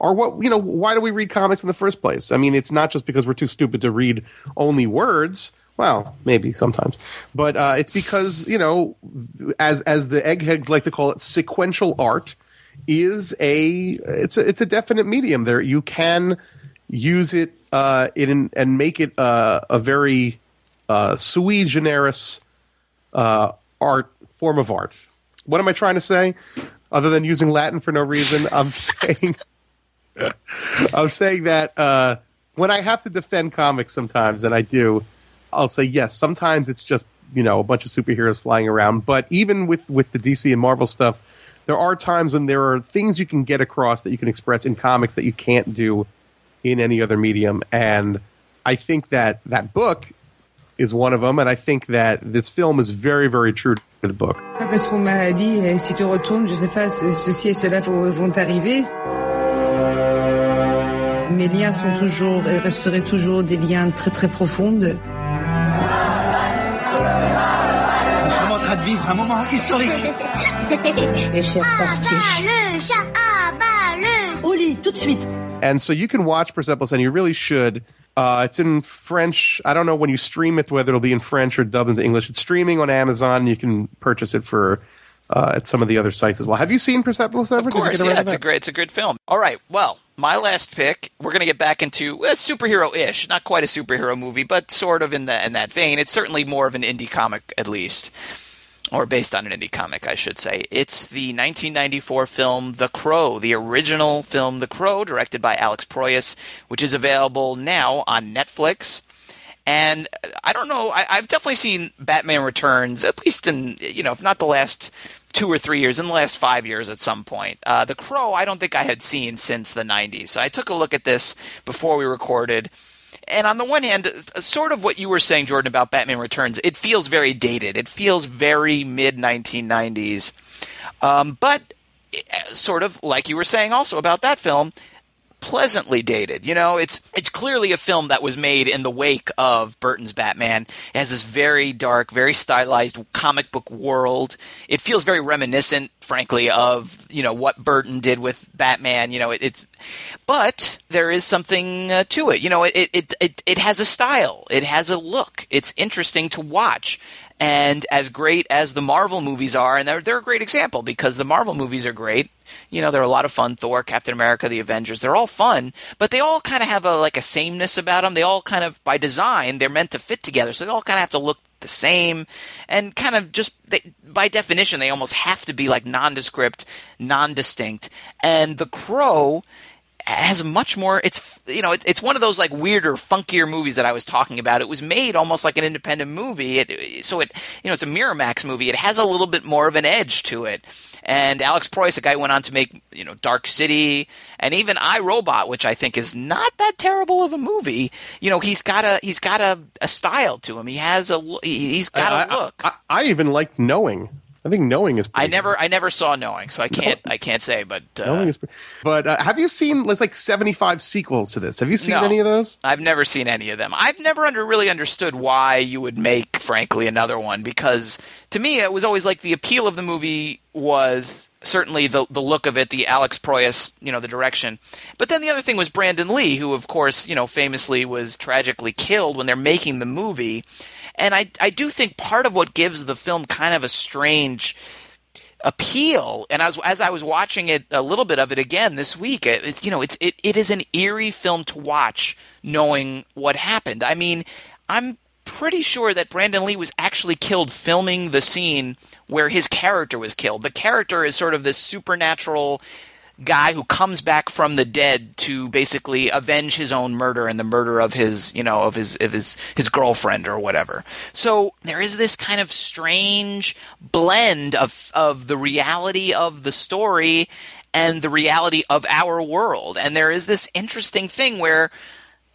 or what you know why do we read comics in the first place i mean it's not just because we're too stupid to read only words well maybe sometimes but uh, it's because you know as as the eggheads like to call it sequential art is a it's a, it's a definite medium there you can use it uh, in and make it uh, a very uh, sui generis uh, art form of art. What am I trying to say? Other than using Latin for no reason, I'm saying I'm saying that uh, when I have to defend comics sometimes, and I do, I'll say yes. Sometimes it's just you know a bunch of superheroes flying around, but even with with the DC and Marvel stuff, there are times when there are things you can get across that you can express in comics that you can't do in any other medium. And I think that that book is one of them, and I think that this film is very, very true to the book. Parce qu'on m'a dit, eh, si tu retournes, je sais pas, ceci et cela vont vont arriver. Mes liens sont toujours et resteraient toujours des liens très très profonds. Nous sommes en train de vivre un moment historique. Et cher parti. le chat, abat le Au lit, tout de suite. And so you can watch Persepolis, and you really should. Uh, it's in French. I don't know when you stream it whether it'll be in French or dubbed into English. It's streaming on Amazon. You can purchase it for uh, at some of the other sites as well. Have you seen Persepolis ever? Of course, yeah, it's a great, it's a good film. All right, well, my last pick, we're going to get back into well, superhero-ish, not quite a superhero movie, but sort of in that in that vein. It's certainly more of an indie comic, at least, or based on an indie comic, I should say. It's the 1994 film The Crow, the original film The Crow, directed by Alex Proyas, which is available now on Netflix. And I don't know. I, I've definitely seen Batman Returns, at least in you know, if not the last two or three years, in the last five years at some point. Uh, the Crow, I don't think I had seen since the '90s. So I took a look at this before we recorded. And on the one hand, sort of what you were saying, Jordan, about Batman Returns, it feels very dated. It feels very mid 1990s. Um, but uh, sort of like you were saying also about that film, pleasantly dated. You know, it's it's clearly a film that was made in the wake of Burton's Batman. It has this very dark, very stylized comic book world. It feels very reminiscent, frankly, of you know what Burton did with Batman. You know, it, it's but there is something uh, to it. You know, it, it it it has a style. It has a look. It's interesting to watch. And as great as the Marvel movies are, and they're, they're a great example because the Marvel movies are great. You know, they're a lot of fun. Thor, Captain America, the Avengers, they're all fun, but they all kind of have a like a sameness about them. They all kind of, by design, they're meant to fit together, so they all kind of have to look the same and kind of just they, by definition they almost have to be like nondescript, non-distinct. And The Crow has much more it's you know it, it's one of those like weirder funkier movies that i was talking about. It was made almost like an independent movie. It, so it you know it's a miramax movie. It has a little bit more of an edge to it. And alex Proyas, a guy went on to make you know dark city and even i robot which i think is not that terrible of a movie you know he's got a he's got a, a style to him. He has a he- he's got I- a look. I, I, I even liked knowing. I think knowing is. I never, I never saw Knowing, so I can't, I can't say. But uh, Knowing is. pretty- But uh, have you seen? There's like 75 sequels to this. Have you seen No. any of those? I've never seen any of them. I've never under really understood why you would make, frankly, another one because to me it was always like the appeal of the movie was certainly the the look of it, the Alex Proyas, you know, the direction. But then the other thing was Brandon Lee, who of course, you know, famously was tragically killed when they're making the movie. And I I do think part of what gives the film kind of a strange appeal and as I was watching it a little bit of it again this week it, it- you know it's it, it is an eerie film to watch knowing what happened. I mean I'm pretty sure that Brandon Lee was actually killed filming the scene where his character was killed. The character is sort of this supernatural guy who comes back from the dead to basically avenge his own murder and the murder of his, you know, of his of his his girlfriend or whatever. So there is this kind of strange blend of of the reality of the story and the reality of our world. And there is this interesting thing where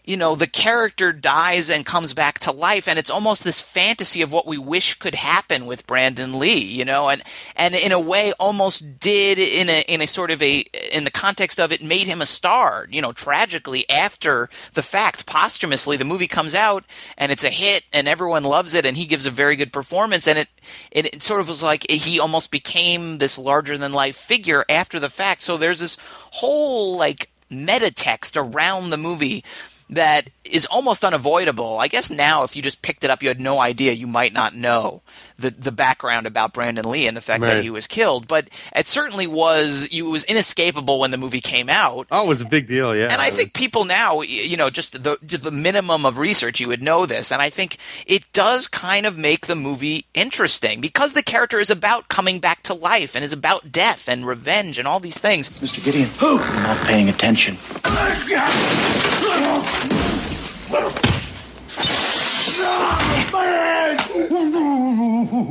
you know, the character dies and comes back to life, and it's almost this fantasy of what we wish could happen with Brandon Lee, you know, and and in a way almost did in a in a sort of a in the context of it made him a star, you know, tragically after the fact, posthumously, the movie comes out and it's a hit and everyone loves it and he gives a very good performance and it it, it sort of was like he almost became this larger than life figure after the fact. So there's this whole like meta text around the movie that is almost unavoidable. I guess now, if you just picked it up, you had no idea, you might not know the the background about Brandon Lee and the fact Right. that he was killed. But it certainly was. You, it was inescapable when the movie came out. Oh, it was a big deal, yeah. And I It think people now, you know, just the just the minimum of research, you would know this. And I think it does kind of make the movie interesting because the character is about coming back to life and is about death and revenge and all these things. Mr. Gideon. Who? You're not paying attention.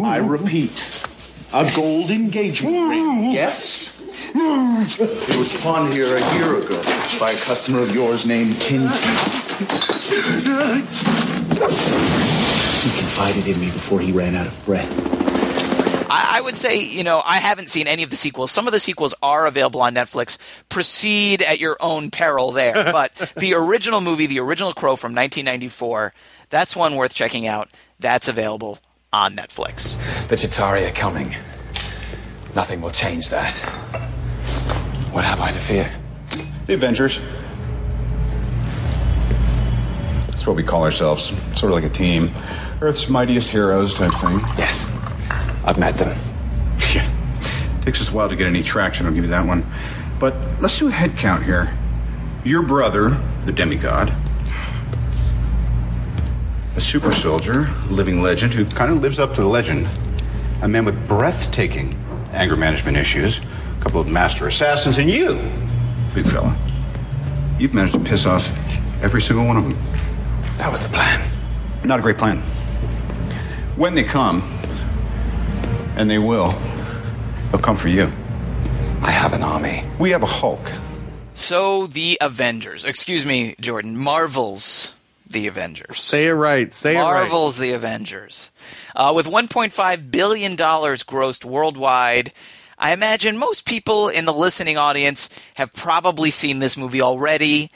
I repeat, a gold engagement ring, yes? It was pawned here a year ago by a customer of yours named Tintin. He confided in me before he ran out of breath. I, I would say, you know, I haven't seen any of the sequels. Some of the sequels are available on Netflix. Proceed at your own peril there. but the original movie, the original Crow from 1994, that's one worth checking out. That's available on Netflix. The Chitauri are coming. Nothing will change that. What have I to fear? The Avengers. That's what we call ourselves. Sort of like a team. Earth's mightiest heroes type thing. Yes. I've met them. Yeah. Takes us a while to get any traction, I'll give you that one. But let's do a head count here. Your brother, the demigod, a super soldier, living legend who kind of lives up to the legend, a man with breathtaking anger management issues, a couple of master assassins, and you, big fella. You've managed to piss off every single one of them. That was the plan. Not a great plan. When they come, and they will, they'll come for you. I have an army. We have a Hulk. So, The Avengers. Excuse me, Jordan. Marvel's The Avengers. Say it right. Say it right. Marvel's The Avengers. Uh, with $1.5 billion grossed worldwide, I imagine most people in the listening audience have probably seen this movie already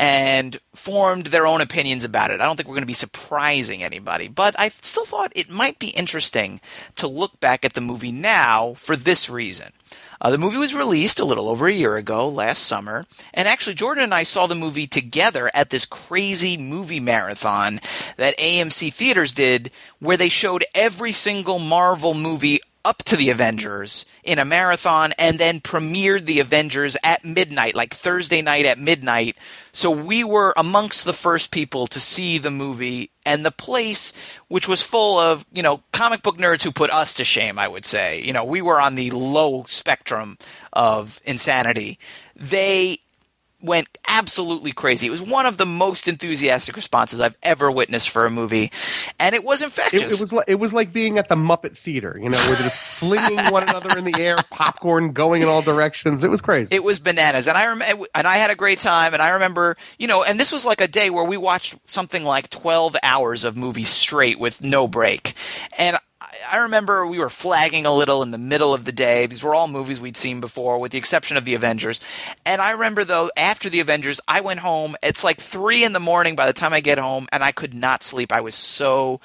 and formed their own opinions about it. I don't think we're going to be surprising anybody, but I still thought it might be interesting to look back at the movie now for this reason. Uh, the movie was released a little over a year ago, last summer, and actually Jordan and I saw the movie together at this crazy movie marathon that AMC Theaters did, where they showed every single Marvel movie up to the Avengers in a marathon and then premiered the Avengers at midnight, like Thursday night at midnight. So we were amongst the first people to see the movie and the place, which was full of, you know, comic book nerds who put us to shame, I would say. You know, we were on the low spectrum of insanity. They went absolutely crazy. It was one of the most enthusiastic responses I've ever witnessed for a movie, and it was infectious. It, it was like it was like being at the Muppet Theater, you know, where they're just flinging one another in the air, popcorn going in all directions. It was crazy. It was bananas, and I remember, and I had a great time. And I remember, you know, and this was like a day where we watched something like twelve hours of movies straight with no break, and. I- remember we were flagging a little in the middle of the day. These were all movies we'd seen before, with the exception of the Avengers. And I remember though, after the Avengers, I went home. It's like three in the morning by the time I get home, and I could not sleep. I was so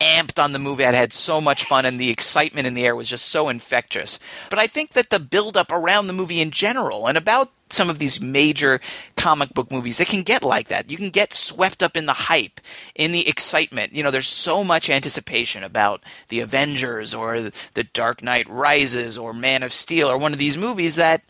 amped on the movie. I'd had so much fun, and the excitement in the air was just so infectious. But I think that the build up around the movie in general and about some of these major comic book movies, it can get like that. You can get swept up in the hype, in the excitement. You know, there's so much anticipation about the Avengers or the Dark Knight Rises or Man of Steel or one of these movies that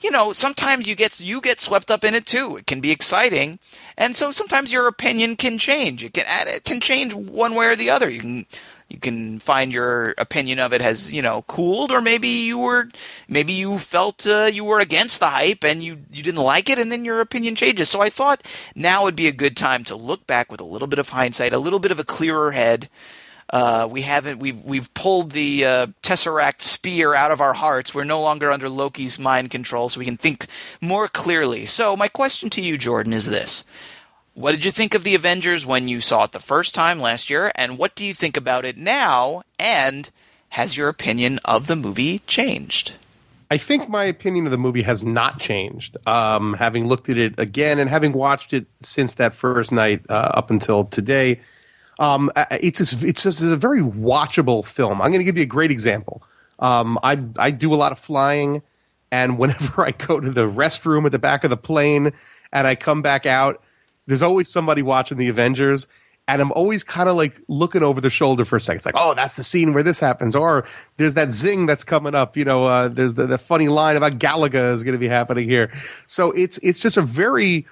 you know, sometimes you get you get swept up in it too. It can be exciting, and so sometimes your opinion can change. It can it can change one way or the other. You can you can find your opinion of it has you know cooled, or maybe you were maybe you felt uh, you were against the hype and you you didn't like it, and then your opinion changes. So I thought now would be a good time to look back with a little bit of hindsight, a little bit of a clearer head. Uh, we haven't we've we've pulled the uh, tesseract spear out of our hearts. We're no longer under Loki's mind control, so we can think more clearly. So my question to you, Jordan, is this: What did you think of the Avengers when you saw it the first time last year, and what do you think about it now? And has your opinion of the movie changed? I think my opinion of the movie has not changed. Um, having looked at it again and having watched it since that first night uh, up until today, um, it's just, it's just a very watchable film. I'm going to give you a great example. Um, I I do a lot of flying, And whenever I go to the restroom at the back of the plane and I come back out, there's always somebody watching the Avengers. And I'm always kind of like looking over the shoulder for a second. It's like, oh, that's the scene where this happens. Or there's that zing that's coming up. You know, uh, there's the, the funny line about Galaga is going to be happening here. So it's it's just a very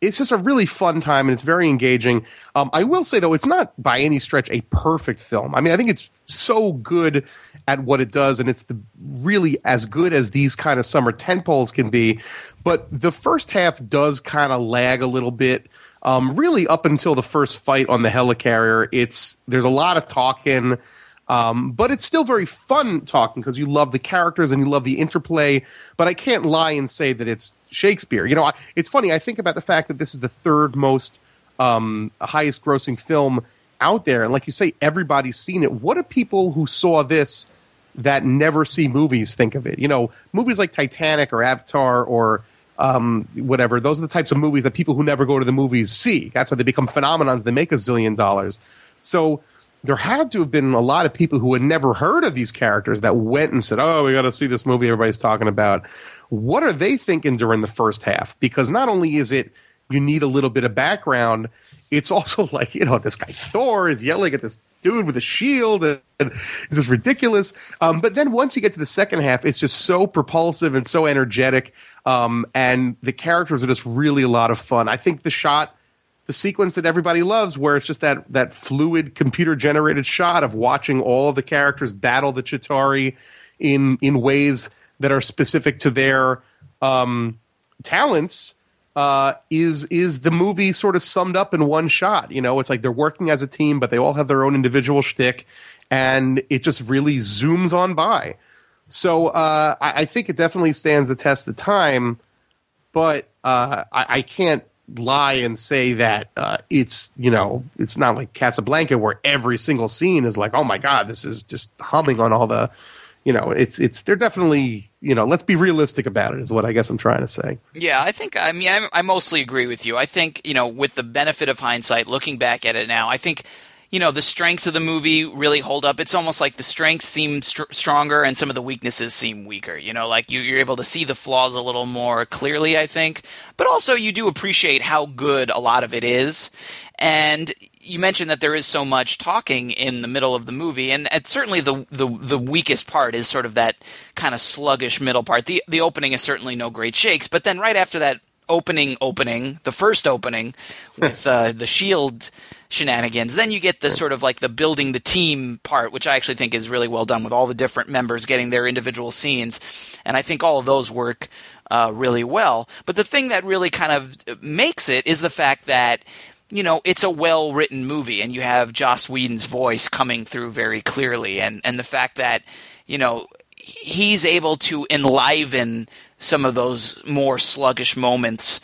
it's just a really fun time and it's very engaging. Um, I will say though, it's not by any stretch a perfect film. I mean, I think it's so good at what it does, and it's the, really as good as these kind of summer tentpoles can be. But the first half does kind of lag a little bit. Um, really, up until the first fight on the helicarrier, it's there's a lot of talking. Um, but it's still very fun talking because you love the characters and you love the interplay. But I can't lie and say that it's Shakespeare. You know, I, it's funny. I think about the fact that this is the third most um, highest grossing film out there. And like you say, everybody's seen it. What do people who saw this that never see movies think of it? You know, movies like Titanic or Avatar or um, whatever. Those are the types of movies that people who never go to the movies see. That's why they become phenomenons. They make a zillion dollars. So there had to have been a lot of people who had never heard of these characters that went and said, "Oh, we got to see this movie everybody's talking about." What are they thinking during the first half? Because not only is it you need a little bit of background, it's also like you know this guy Thor is yelling at this dude with a shield and, it's just ridiculous. Um, but then once you get to the second half, it's just so propulsive and so energetic, um, and the characters are just really a lot of fun. I think the shot the sequence that everybody loves where it's just that that fluid computer generated shot of watching all of the characters battle the Chitauri in in ways that are specific to their um, talents uh, is is the movie sort of summed up in one shot. You know, it's like they're working as a team, but they all have their own individual shtick, and it just really zooms on by. So uh, I, I, think it definitely stands the test of time, but uh, I, I can't lie and say that uh, it's you know it's not like Casablanca where every single scene is like oh my god this is just humming on all the you know it's it's they're definitely you know let's be realistic about it is what I guess I'm trying to say. Yeah, I think I mean I, I mostly agree with you. I think you know with the benefit of hindsight, looking back at it now, I think you know the strengths of the movie really hold up. It's almost like the strengths seem str- stronger and some of the weaknesses seem weaker. You know, like you, you're able to see the flaws a little more clearly, I think. But also, you do appreciate how good a lot of it is. And you mentioned that there is so much talking in the middle of the movie, and, and certainly the, the the weakest part is sort of that kind of sluggish middle part. the The opening is certainly no great shakes, but then right after that opening opening, the first opening with uh, the shield shenanigans. Then you get the sort of like the building the team part, which I actually think is really well done with all the different members getting their individual scenes, and I think all of those work uh, really well. But the thing that really kind of makes it is the fact that you know it's a well written movie, and you have Joss Whedon's voice coming through very clearly, and and the fact that you know he's able to enliven some of those more sluggish moments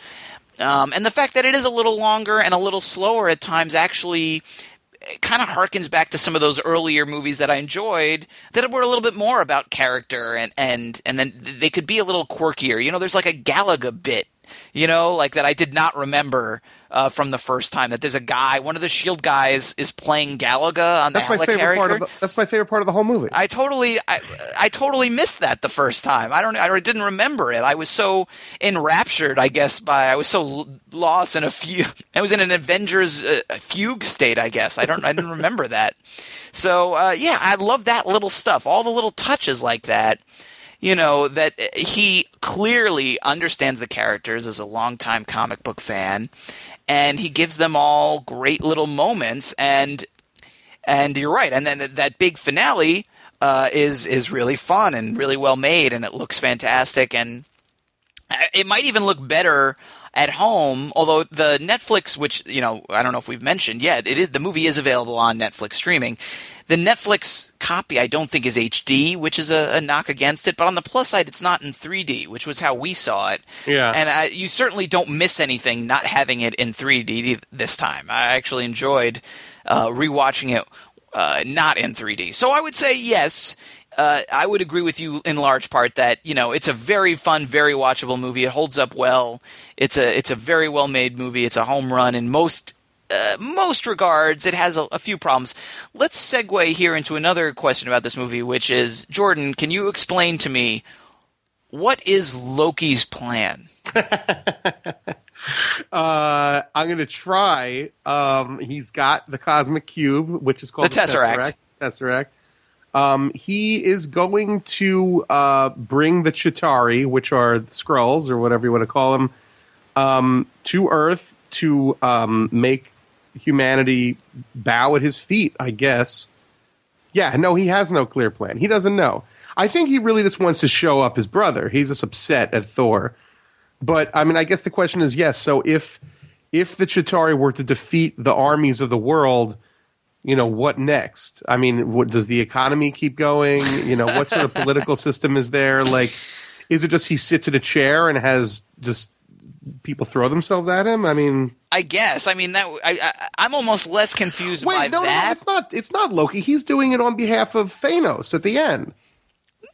um, and the fact that it is a little longer and a little slower at times actually kind of harkens back to some of those earlier movies that I enjoyed that were a little bit more about character and and and then they could be a little quirkier. You know, there's like a Galaga bit you know, like that I did not remember uh, from the first time. That there's a guy, one of the Shield guys, is playing Galaga on that's the my favorite character. part of the, That's my favorite part of the whole movie. I totally, I, I totally missed that the first time. I don't, I didn't remember it. I was so enraptured, I guess, by I was so lost in a few. I was in an Avengers uh, fugue state, I guess. I don't, I didn't remember that. So uh, yeah, I love that little stuff. All the little touches like that you know, that he clearly understands the characters as a longtime comic book fan, and he gives them all great little moments. And and you're right, and then that big finale uh, is is really fun and really well made, and it looks fantastic, and it might even look better at home. Although the Netflix, which you know, I don't know if we've mentioned yet, it is, the movie is available on Netflix streaming. The Netflix copy, I don't think, is HD, which is a, a, knock against it. But on the plus side, it's not in 3D, which was how we saw it. Yeah. And I, you certainly don't miss anything not having it in 3D this time. I actually enjoyed uh, rewatching it uh, not in 3D. So I would say yes. Uh, I would agree with you in large part that you know it's a very fun, very watchable movie. It holds up well. It's a it's a very well made movie. It's a home run in most uh, most regards, it has a, a, few problems. Let's segue here into another question about this movie, which is Jordan, can you explain to me what is Loki's plan? Uh, I'm going to try. Um, he's got the cosmic cube, which is called The Tesseract. Tesseract. Um, he is going to uh, bring the Chitauri, which are the Skrulls or whatever you want to call them, um, to Earth to um, make humanity bow at his feet. I guess. Yeah, no, he has no clear plan. He doesn't know. I think he really just wants to show up his brother. He's just upset at Thor. But I mean, I guess the question is yes. So if if the Chitauri were to defeat the armies of the world, you know what next? I mean, what, does the economy keep going? You know, what sort of political system is there? Like, is it just he sits in a chair and has just people throw themselves at him? I mean, I guess. I mean that. I, I I'm almost less confused wait, no, that. no, it's not. It's not Loki. He's doing it on behalf of Thanos at the end.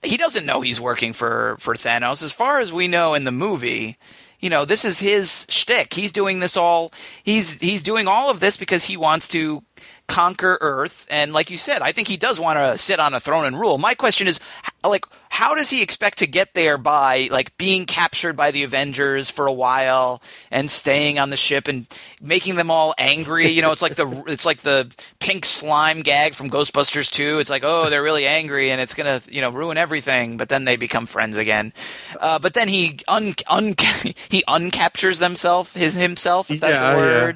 he doesn't know he's working for for Thanos. As far as we know in the movie, you know, this is his shtick. He's doing this all. He's he's doing all of this because he wants to conquer Earth. And like you said, I think he does want to sit on a throne and rule. My question is, like, how does he expect to get there by like being captured by the Avengers for a while and staying on the ship and making them all angry? You know, it's like the it's like the pink slime gag from Ghostbusters 2. It's like, oh, they're really angry and it's gonna you know ruin everything, but then they become friends again. Uh, but then he un, un he uncaptures themself his himself if that's Yeah, a yeah.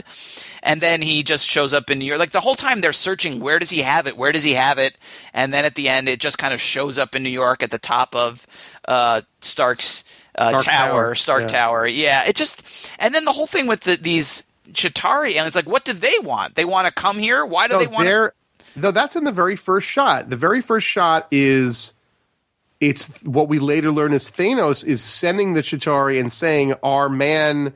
And then he just shows up in New York. Like the whole time they're searching, where does he have it? Where does he have it? And then at the end, it just kind of shows up in New York at the top of uh, Stark's uh, Stark tower, Tower, Stark yeah. Tower. Yeah, it just and then the whole thing with the, these Chitauri, and it's like, what do they want? They want to come here. Why do no, they want? to they're- No, that's in the very first shot. The very first shot is it's what we later learn is Thanos is sending the Chitauri and saying, "Our man."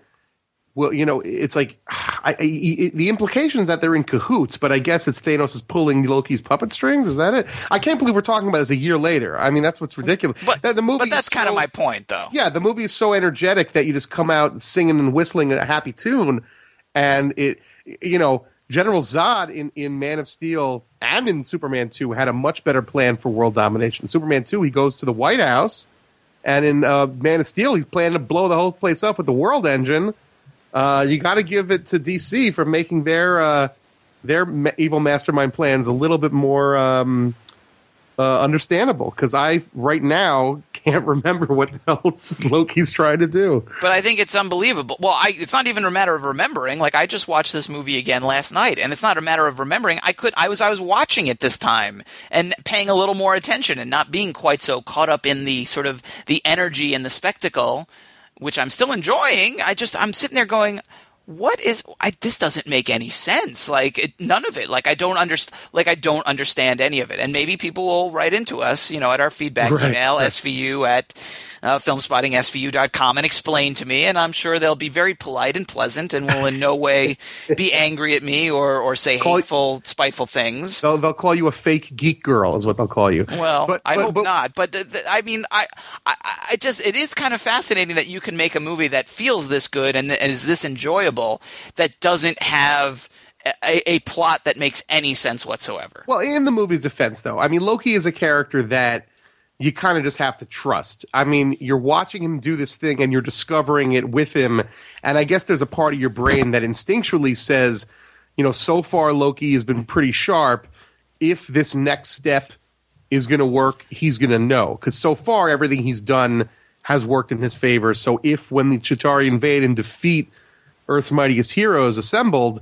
Well, you know, it's like I, I, I- the implication is that they're in cahoots, but I guess it's Thanos is pulling Loki's puppet strings. Is that it? I can't believe we're talking about this a year later. I mean, that's what's ridiculous. But, the movie, But that's kind of my point, though. yeah, the movie is so energetic that you just come out singing and whistling a happy tune, and it, you know, General Zod in in Man of Steel and in Superman Two had a much better plan for world domination. In Superman Two, he goes to the White House, and in uh, Man of Steel, he's planning to blow the whole place up with the World Engine. Uh, you got to give it to DC for making their uh, their evil mastermind plans a little bit more um, uh, understandable. Because I right now can't remember what the hell Loki's trying to do. But I think it's unbelievable. Well, I, it's not even a matter of remembering. Like I just watched this movie again last night, and it's not a matter of remembering. I could, I was, I was watching it this time and paying a little more attention and not being quite so caught up in the sort of the energy and the spectacle, which I'm still enjoying. I just, I'm sitting there going. What is I, this? Doesn't make any sense. Like it, none of it. Like I don't understand. Like I don't understand any of it. And maybe people will write into us, you know, at our feedback Right, email, right. svu at uh, filmspottingsvu.com and explain to me, and I'm sure they'll be very polite and pleasant and will in no way be angry at me or, or say Call- hateful, spiteful things. They'll, they'll call you a fake geek girl, is what they'll call you. Well, But- I but- hope but- not. But th- th- I mean, I, I, I just it is kind of fascinating that you can make a movie that feels this good and th- is this enjoyable that doesn't have a, a plot that makes any sense whatsoever. Well, in the movie's defense, though, I mean, Loki is a character that you kind of just have to trust. I mean, you're watching him do this thing and you're discovering it with him. And I guess there's a part of your brain that instinctually says, you know, so far Loki has been pretty sharp. If this next step is going to work, he's going to know. Because so far, everything he's done has worked in his favor. So if when the Chitauri invade and defeat Earth's mightiest heroes assembled,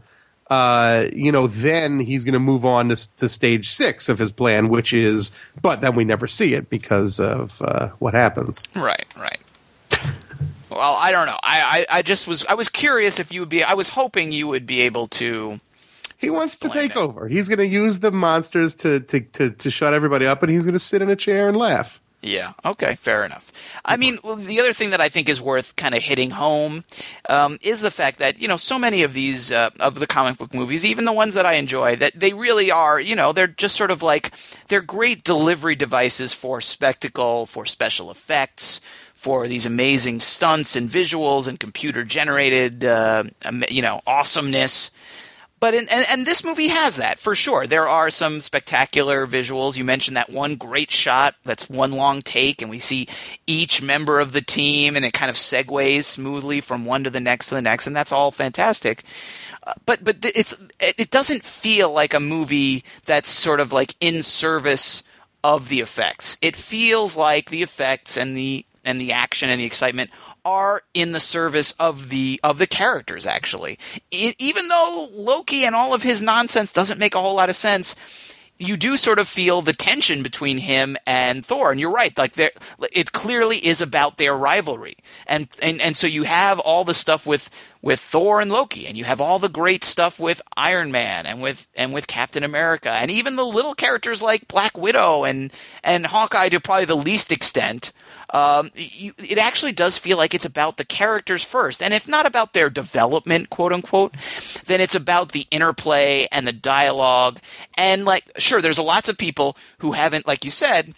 uh, you know, then he's going to move on to, to stage six of his plan, which is, but then we never see it because of uh, what happens. Right, right. Well, I don't know. I, I, I just was I was curious if you would be. I was hoping you would be able to. He wants to take over. He's going to use the monsters to, to, to, to shut everybody up, and he's going to sit in a chair and laugh. Yeah. Okay. Fair enough. I mean, the other thing that I think is worth kind of hitting home um, is the fact that you know so many of these uh, of the comic book movies, even the ones that I enjoy, that they really are you know they're just sort of like they're great delivery devices for spectacle, for special effects, for these amazing stunts and visuals and computer generated uh, you know awesomeness. But in, and, and this movie has that for sure. There are some spectacular visuals. You mentioned that one great shot that's one long take, and we see each member of the team, and it kind of segues smoothly from one to the next to the next, and that's all fantastic. Uh, but but it's it doesn't feel like a movie that's sort of like in service of the effects. It feels like the effects and the and the action and the excitement are in the service of the of the characters actually. It, even though loki and all of his nonsense doesn't make a whole lot of sense you do sort of feel the tension between him and Thor, and you're right. Like it clearly is about their rivalry, and and and so you have all the stuff with with Thor and Loki, and you have all the great stuff with Iron Man and with and with Captain America, and even the little characters like Black Widow and and Hawkeye to probably the least extent um, you, it actually does feel like it's about the characters first. And if not about their development, quote unquote, then it's about the interplay and the dialogue. And like, sure, there's lots of people who haven't, like you said,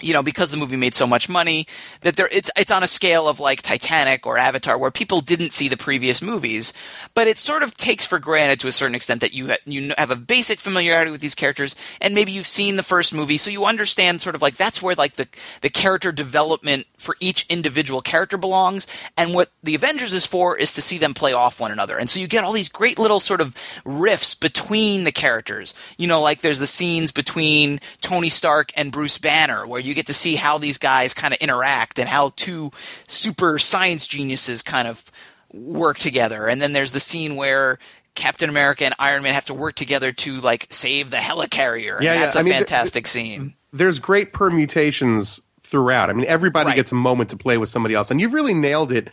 you know, because the movie made so much money, that there it's it's on a scale of like Titanic or Avatar, where people didn't see the previous movies, but it sort of takes for granted to a certain extent that you ha- you have a basic familiarity with these characters, and maybe you've seen the first movie, so you understand sort of like that's where like the the character development for each individual character belongs, and what the Avengers is for is to see them play off one another, and so you get all these great little sort of riffs between the characters, you know, like there's the scenes between Tony Stark and Bruce Banner where you get to see how these guys kind of interact and how two super science geniuses kind of work together. And then there's the scene where Captain America and Iron Man have to work together to like save the helicarrier. Yeah, that's yeah. a I mean, fantastic th- scene. There's great permutations throughout. I mean, everybody right. gets a moment to play with somebody else, and you've really nailed it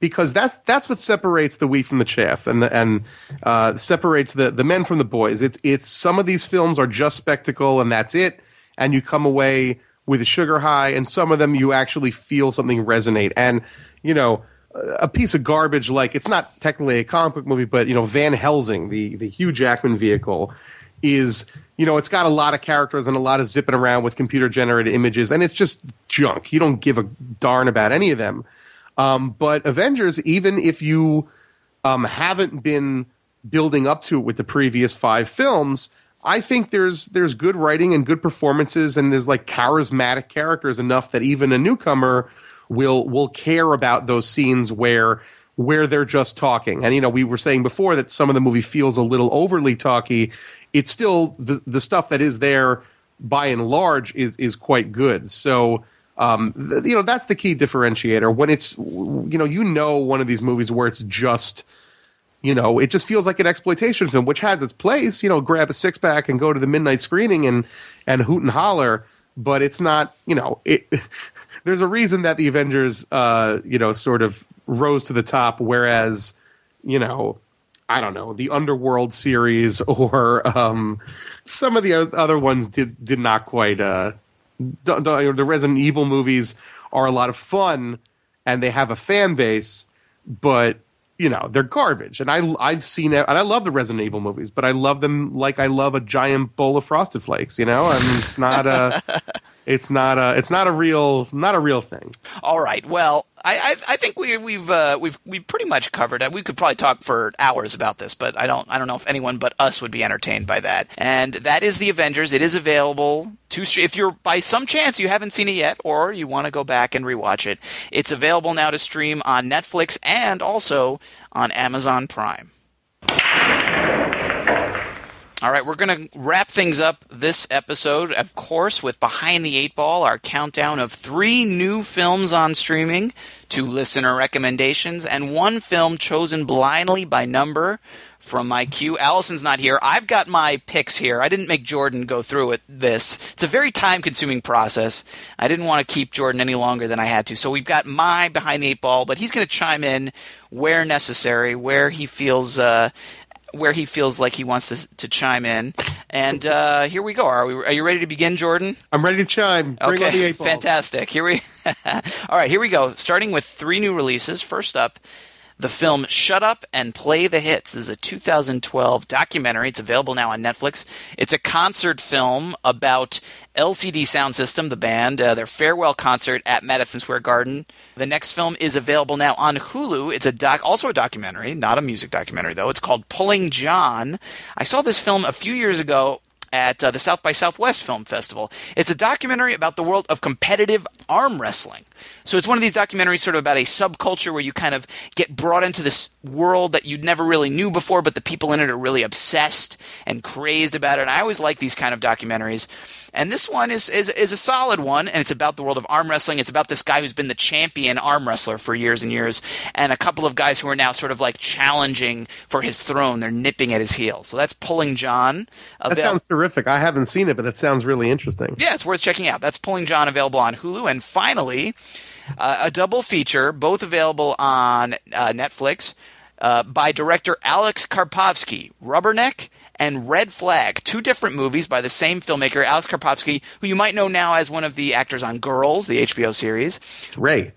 because that's that's what separates the wheat from the chaff and the, and uh, separates the the men from the boys. It's it's some of these films are just spectacle and that's it, and you come away with a sugar high, and some of them you actually feel something resonate. And you know, a piece of garbage like it's not technically a comic book movie, but you know, Van Helsing, the the Hugh Jackman vehicle, is you know, it's got a lot of characters and a lot of zipping around with computer generated images, and it's just junk. You don't give a darn about any of them. Um, but Avengers, even if you um, haven't been building up to it with the previous five films, I think there's there's good writing and good performances and there's like charismatic characters enough that even a newcomer will will care about those scenes where where they're just talking. And you know, we were saying before that some of the movie feels a little overly talky. It's still the the stuff that is there by and large is is quite good. So um, th- you know that's the key differentiator when it's you know you know one of these movies where it's just you know, it just feels like an exploitation film, which has its place. You know, grab a six pack and go to the midnight screening and and hoot and holler. But it's not, you know, it. there's a reason that the Avengers, uh, you know, sort of rose to the top, whereas, you know, I don't know, the Underworld series or um, some of the other ones did did not quite. Uh, the, the, Resident Evil movies are a lot of fun and they have a fan base, but you know they're garbage. And i i've seen it and i love the resident evil movies but i love them like i love a giant bowl of frosted flakes you know? I mean, it's not a it's not a it's not a real not a real thing. All right. Well I, I, I think we, we've uh, we've we pretty much covered it. We could probably talk for hours about this, but I don't I don't know if anyone but us would be entertained by that. And that is the Avengers. It is available to if you're by some chance you haven't seen it yet, or you want to go back and rewatch it. It's available now to stream on Netflix and also on Amazon Prime. All right, we're going to wrap things up this episode, of course, with Behind the Eight Ball, our countdown of three new films on streaming, two listener recommendations, and one film chosen blindly by number from my queue. Allison's not here. I've got my picks here. I didn't make Jordan go through it. This it's a very time consuming process. I didn't want to keep Jordan any longer than I had to. So we've got my behind the eight ball, but he's going to chime in where necessary, where he feels uh, where he feels like he wants to, to chime in. And uh, here we go. Are we? Are you ready to begin, Jordan? I'm ready to chime. Bring okay, fantastic. Here we. All right, here we go. Starting with three new releases. First up, the film Shut Up and Play the Hits. Is a 2012 documentary. It's available now on Netflix. It's a concert film about LCD Soundsystem, the band, uh, their farewell concert at Madison Square Garden. The next film is available now on Hulu. It's a doc, also a documentary, not a music documentary though. It's called Pulling John. I saw this film a few years ago at uh, the South by Southwest Film Festival. It's a documentary about the world of competitive arm wrestling. So it's one of these documentaries sort of about a subculture where you kind of get brought into this world that you'd never really knew before, but the people in it are really obsessed and crazed about it. And I always like these kind of documentaries. And this one is, is, is a solid one, and it's about the world of arm wrestling. It's about this guy who's been the champion arm wrestler for years and years, and a couple of guys who are now sort of like challenging for his throne. They're nipping at his heels. So that's Pulling John. That sounds terrific. I haven't seen it, but that sounds really interesting. Yeah, it's worth checking out. That's Pulling John available on Hulu. And finally, uh, a double feature, both available on uh, Netflix, uh, by director Alex Karpovsky, Rubberneck and Red Flag, two different movies by the same filmmaker, Alex Karpovsky, who you might know now as one of the actors on Girls, the HBO series. It's Ray.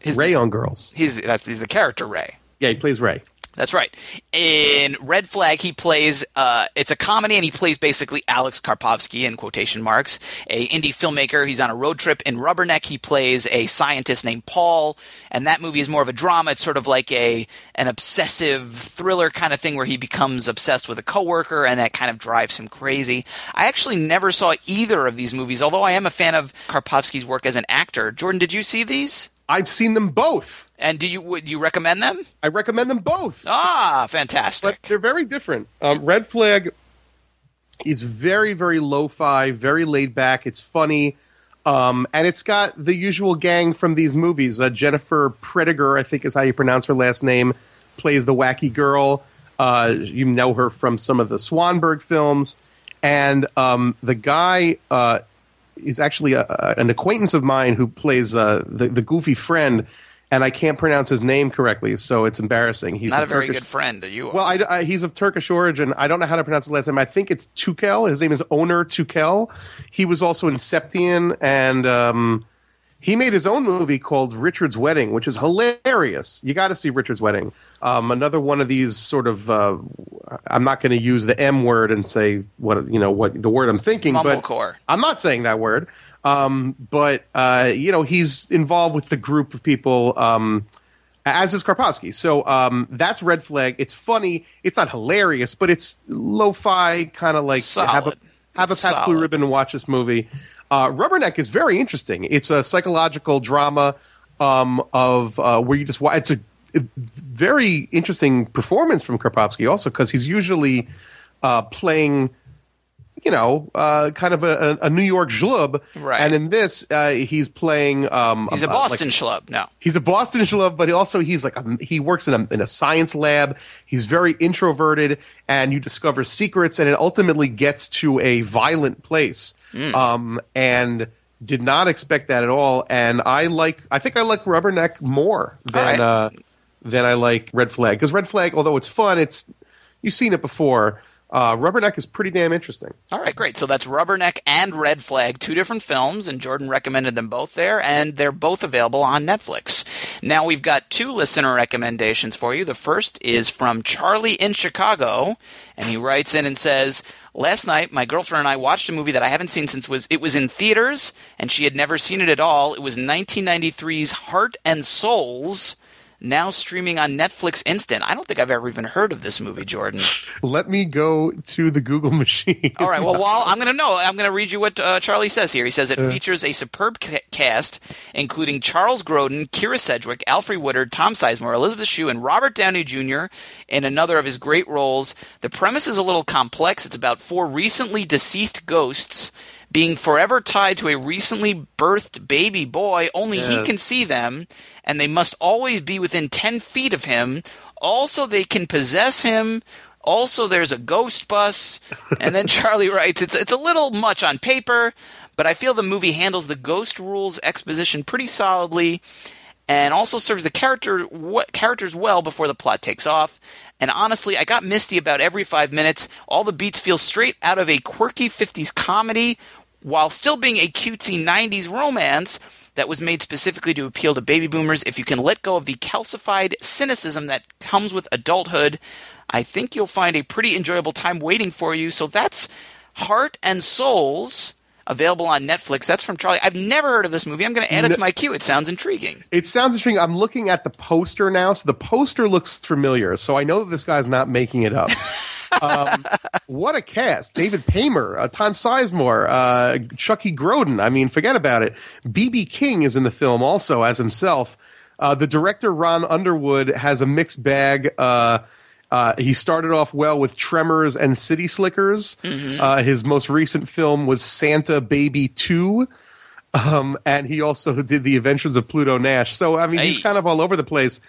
His, Ray on Girls. He's that's he's the character Ray. Yeah, he plays Ray. That's right. In Red Flag, he plays. Uh, it's a comedy, and he plays basically Alex Karpovsky in quotation marks, a indie filmmaker. He's on a road trip. In Rubberneck, he plays a scientist named Paul, and that movie is more of a drama. It's sort of like a an obsessive thriller kind of thing where he becomes obsessed with a coworker, and that kind of drives him crazy. I actually never saw either of these movies, although I am a fan of Karpovsky's work as an actor. Jordan, did you see these? I've seen them both. And do you would you recommend them? I recommend them both. Ah, fantastic! But they're very different. Um, Red Flag is very, very lo-fi, very laid back. It's funny, um, and it's got the usual gang from these movies. Uh, Jennifer Prediger, I think is how you pronounce her last name, plays the wacky girl. Uh, you know her from some of the Swanberg films, and um, the guy uh, is actually a, a, an acquaintance of mine who plays uh, the the goofy friend and I can't pronounce his name correctly, so it's embarrassing. He's not a, very Turkish, good friend. You well, I, I, he's of Turkish origin. I don't know how to pronounce his last name. I think it's Tukel. His name is Onur Tukel. He was also in Septien and um, he made his own movie called Richard's Wedding, which is hilarious. You got to see Richard's Wedding. Um, another one of these sort of. Uh, I'm not going to use the M word and say what you know what the word I'm thinking, Mumblecore. but I'm not saying that word. Um, but uh, you know, he's involved with the group of people. Um, as is Karpovsky. So um, that's Red Flag. It's funny. It's not hilarious, but it's lo-fi, kind of like Solid. have a have a Pabst Blue Ribbon and watch this movie. Uh, Rubberneck is very interesting. It's a psychological drama um, of uh, where you just watch. It's a very interesting performance from Karpovsky also because he's usually uh, playing you know, uh, kind of a, a, New York schlub. Right. And in this, uh, he's playing. Um, He's a uh, Boston like- schlub. No. He's a Boston schlub, but he also he's like a, he works in a, in a science lab. He's very introverted, and you discover secrets, and it ultimately gets to a violent place. Mm. Um, and did not expect that at all. And I like I think I like Rubberneck more than right. uh, than I like Red Flag because Red Flag, although it's fun, it's you've seen it before. Uh, Rubberneck is pretty damn interesting. All right, great. So that's Rubberneck and Red Flag, two different films, and Jordan recommended them both there, and they're both available on Netflix. Now we've got two listener recommendations for you. The first is from Charlie in Chicago, and he writes in and says, Last night, my girlfriend and I watched a movie that I haven't seen since was it was in theaters, and she had never seen it at all. It was 1993's Heart and Souls, now streaming on Netflix Instant. I don't think I've ever even heard of this movie, Jordan. Let me go to the Google machine. All right. Well, while I'm going to know, I'm going to read you what uh, Charlie says here. He says it Uh. features a superb ca- cast, including Charles Grodin, Kyra Sedgwick, Alfred Woodard, Tom Sizemore, Elizabeth Shue, and Robert Downey Jr. in another of his great roles. The premise is a little complex. It's about four recently deceased ghosts being forever tied to a recently birthed baby boy. Only he can see them, and they must always be within 10 feet of him. Also, they can possess him. Also, there's a ghost bus. And then Charlie writes, it's, it's a little much on paper, but I feel the movie handles the ghost rules exposition pretty solidly and also serves the character what characters well before the plot takes off. And honestly, I got misty about every five minutes. All the beats feel straight out of a quirky 50s comedy while still being a cutesy 90s romance that was made specifically to appeal to baby boomers, if you can let go of the calcified cynicism that comes with adulthood, I think you'll find a pretty enjoyable time waiting for you. So that's Heart and Souls available on Netflix. That's from Charlie. I've never heard of this movie. I'm going to add it to my queue. It sounds intriguing. It sounds interesting. I'm looking at the poster now, so the poster looks familiar. So I know that this guy's not making it up. um, what a cast! David Paymer, uh, Tom Sizemore, uh, Chucky Grodin. I mean, forget about it. BB King is in the film also as himself. Uh, the director Ron Underwood has a mixed bag. Uh, uh, he started off well with Tremors and City Slickers. Mm-hmm. Uh, his most recent film was Santa Baby 2. Um, and he also did The Adventures of Pluto Nash. So, I mean, he's kind of all over the place.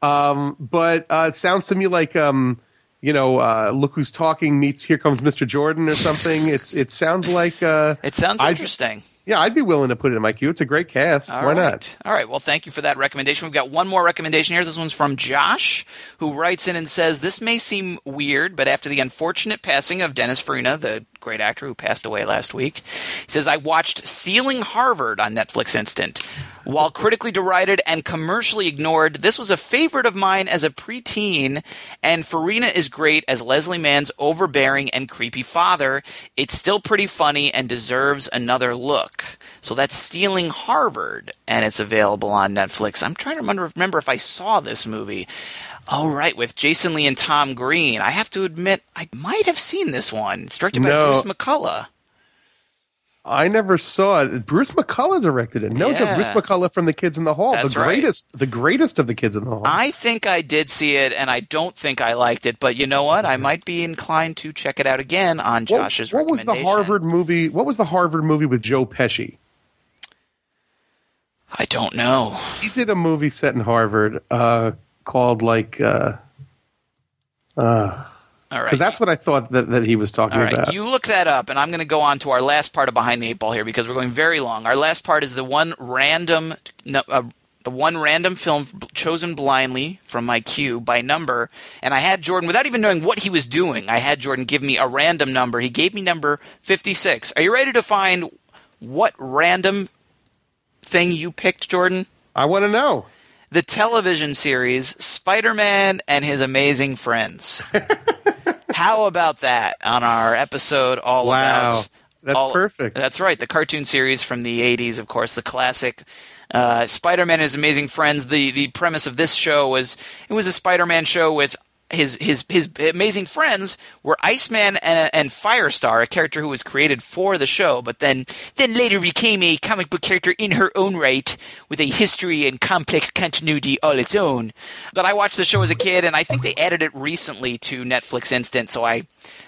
Um, but uh, it sounds to me like, um, you know, uh, Look Who's Talking meets Here Comes Mr. Jordan or something. it's It sounds like. Uh, It sounds I'd- interesting. Yeah, I'd be willing to put it in my queue. It's a great cast. All Why right. not? All right. Well, thank you for that recommendation. We've got one more recommendation here. This one's from Josh, who writes in and says, This may seem weird, but after the unfortunate passing of Dennis Farina, the great actor who passed away last week, he says, I watched Stealing Harvard on Netflix Instant. While critically derided and commercially ignored, this was a favorite of mine as a preteen, and Farina is great as Leslie Mann's overbearing and creepy father. It's still pretty funny and deserves another look. So that's Stealing Harvard, and it's available on Netflix. I'm trying to remember, if I saw this movie. Oh, right, with Jason Lee and Tom Green. I have to admit, I might have seen this one. It's directed by Bruce McCullough. I never saw it. Bruce McCullough directed it. No joke. Yeah. Bruce McCullough from The Kids in the Hall. That's the right. greatest, the greatest of the Kids in the Hall. I think I did see it, and I don't think I liked it. But you know what? I might be inclined to check it out again on What- Josh's what, was the. Harvard movie? What was the Harvard movie with Joe Pesci? I don't know. He did a movie set in Harvard uh, called like. Uh, uh, right. because that's what I thought that, that he was talking All right, about. you look that up, and I'm going to go on to our last part of behind the eight ball here because we're going very long. Our last part is the one random, no, uh, the one random film chosen blindly from my queue by number, and I had Jordan without even knowing what he was doing. I had Jordan give me a random number. He gave me number 56. Are you ready to find what random thing you picked, Jordan? I want to know. The television series Spider-Man and His Amazing Friends. How about that on our episode all Wow. about That's all- perfect. That's right, the cartoon series from the '80s, of course, the classic uh, Spider-Man and His Amazing Friends. The the premise of this show was it was a Spider-Man show with his his his amazing friends were Iceman and, and Firestar, a character who was created for the show, but then then later became a comic book character in her own right with a history and complex continuity all its own. But I watched the show as a kid, and I think they added it recently to Netflix Instant, so I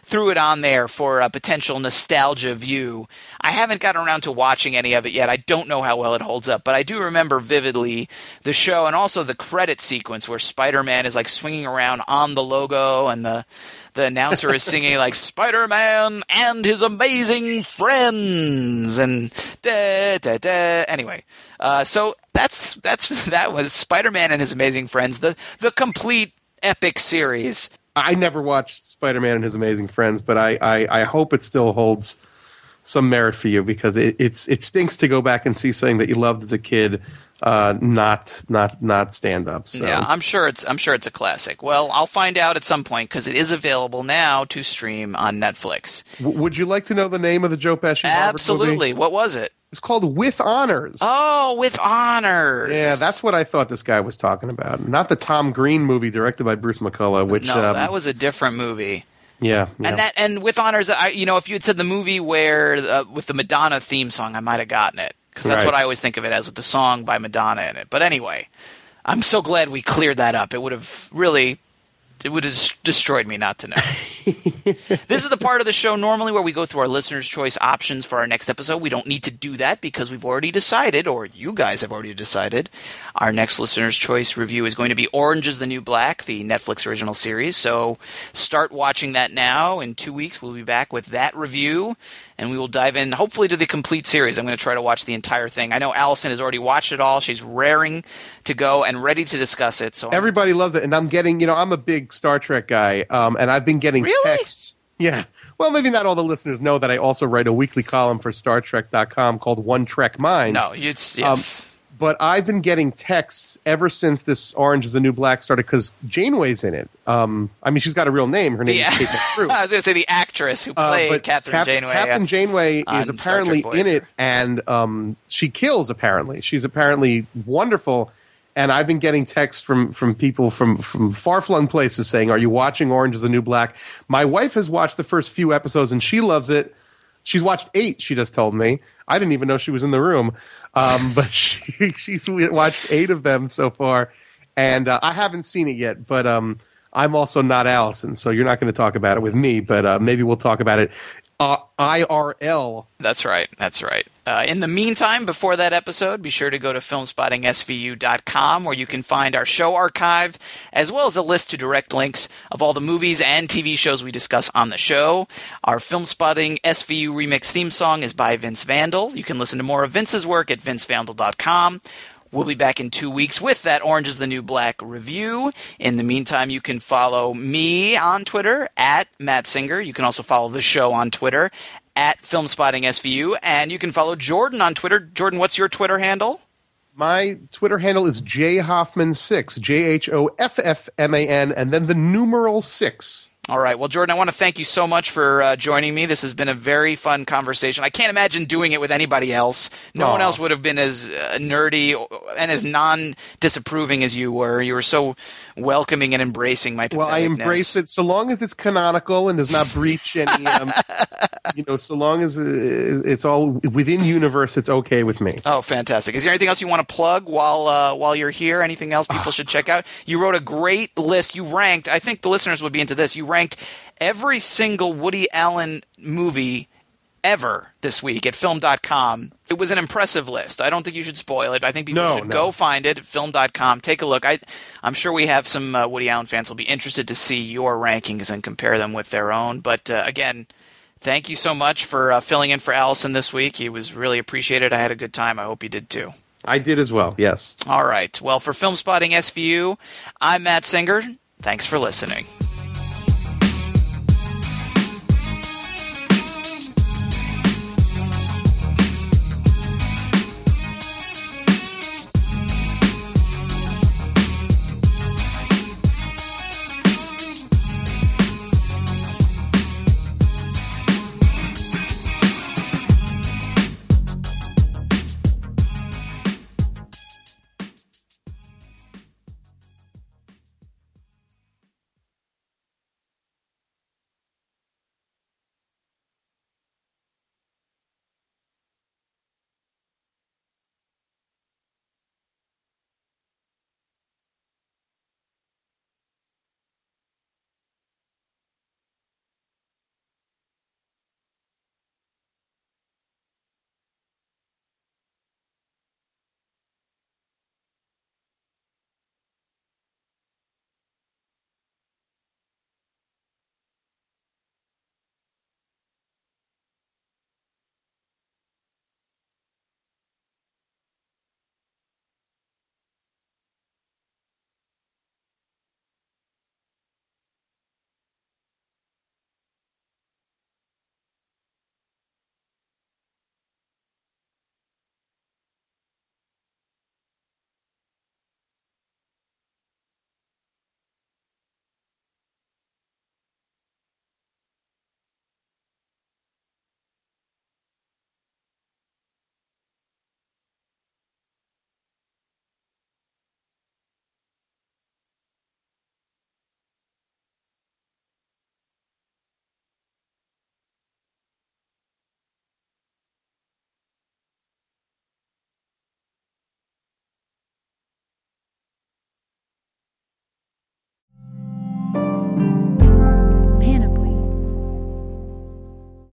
threw it on there for a potential nostalgia view. I haven't gotten around to watching any of it yet. I don't know how well it holds up, but I do remember vividly the show and also the credit sequence where Spider-Man is like swinging around on the logo and the the announcer is singing like Spider-Man and his amazing friends and da da da. Anyway, uh, so that's that's that was Spider-Man and his amazing friends, the the complete epic series. I never watched Spider Man and His Amazing Friends, but I, I, I hope it still holds some merit for you because it, it's it stinks to go back and see something that you loved as a kid, uh, not not not stand up. So Yeah, I'm sure it's I'm sure it's a classic. Well, I'll find out at some point because it is available now to stream on Netflix. W- would you like to know the name of the Joe Pesci? Absolutely. What was it? It's called With Honors. Oh, with honors. Yeah, that's what I thought this guy was talking about. Not the Tom Green movie directed by Bruce McCullough, which no, um, that was a different movie. yeah, yeah. And that and with honors, I you know if you had said the movie where uh, with the Madonna theme song, I might have gotten it because that's Right. what I always think of it as with the song by Madonna in it. But anyway, I'm so glad we cleared that up. It would have really. It would have destroyed me not to know. this is the part of the show normally where we go through our listeners' choice options for our next episode. We don't need to do that because we've already decided, or you guys have already decided. Our next listeners' choice review is going to be Orange is the New Black, the Netflix original series. So start watching that now. In two weeks, we'll be back with that review, and we will dive in, hopefully, to the complete series. I'm going to try to watch the entire thing. I know Allison has already watched it all. She's raring to go and ready to discuss it. So I'm- Everybody loves it, and I'm getting, you know, I'm a big Star Trek guy, um, and I've been getting Really? Texts. Yeah. Well, maybe not all the listeners know that I also write a weekly column for StarTrek.com called One Trek Mind. No, it's yes. Um, but I've been getting texts ever since this Orange is the New Black started because Janeway's in it. Um, I mean, she's got a real name. Her name The- is Kate Mulgrew. I was going to say the actress who Uh, played but Kathryn Cap- Janeway. Captain yeah. Janeway is Star apparently in it, and um, she kills. Apparently, she's apparently wonderful. And I've been getting texts from from people from from far flung places saying, "Are you watching Orange Is the New Black?" My wife has watched the first few episodes and she loves it. She's watched eight. She just told me. I didn't even know she was in the room, um, but she she's watched eight of them so far, and uh, I haven't seen it yet. But um, I'm also not Allison, so you're not going to talk about it with me. But uh, maybe we'll talk about it uh, IRL. That's right. That's right. Uh, in the meantime, before that episode, be sure to go to filmspottingsvu.com where you can find our show archive, as well as a list to direct links of all the movies and TV shows we discuss on the show. Our Filmspotting SVU remix theme song is by Vince Vandal. You can listen to more of Vince's work at vincevandal.com. We'll be back in two weeks with that Orange is the New Black review. In the meantime, you can follow me on Twitter at Matt Singer. You can also follow the show on Twitter at FilmspottingSVU. And you can follow Jordan on Twitter. Jordan, what's your Twitter handle? My Twitter handle is J Hoffman6, J H O F F M A N, and then the numeral six. All right. Well, Jordan, I want to thank you so much for uh, joining me. This has been a very fun conversation. I can't imagine doing it with anybody else. No one else would have been as uh, nerdy and as non disapproving as you were. You were so welcoming and embracing my Well, I embrace it so long as it's canonical and does not breach any. Um, you know, so long as uh, it's all within universe, it's okay with me. Oh, fantastic! Is there anything else you want to plug while uh, while you're here? Anything else people should check out? You wrote a great list. You ranked. I think the listeners would be into this. You ranked every single Woody Allen movie ever this week at film.com. It was an impressive list. I don't think you should spoil it. I think people No, should no. go find it at film.com. Take a look. I, I'm sure we have some uh, Woody Allen fans who will be interested to see your rankings and compare them with their own. But uh, again, thank you so much for uh, filling in for Allison this week. It was really appreciated. I had a good time. I hope you did too. I did as well. Yes. All right. Well, for Filmspotting SVU, I'm Matt Singer. Thanks for listening.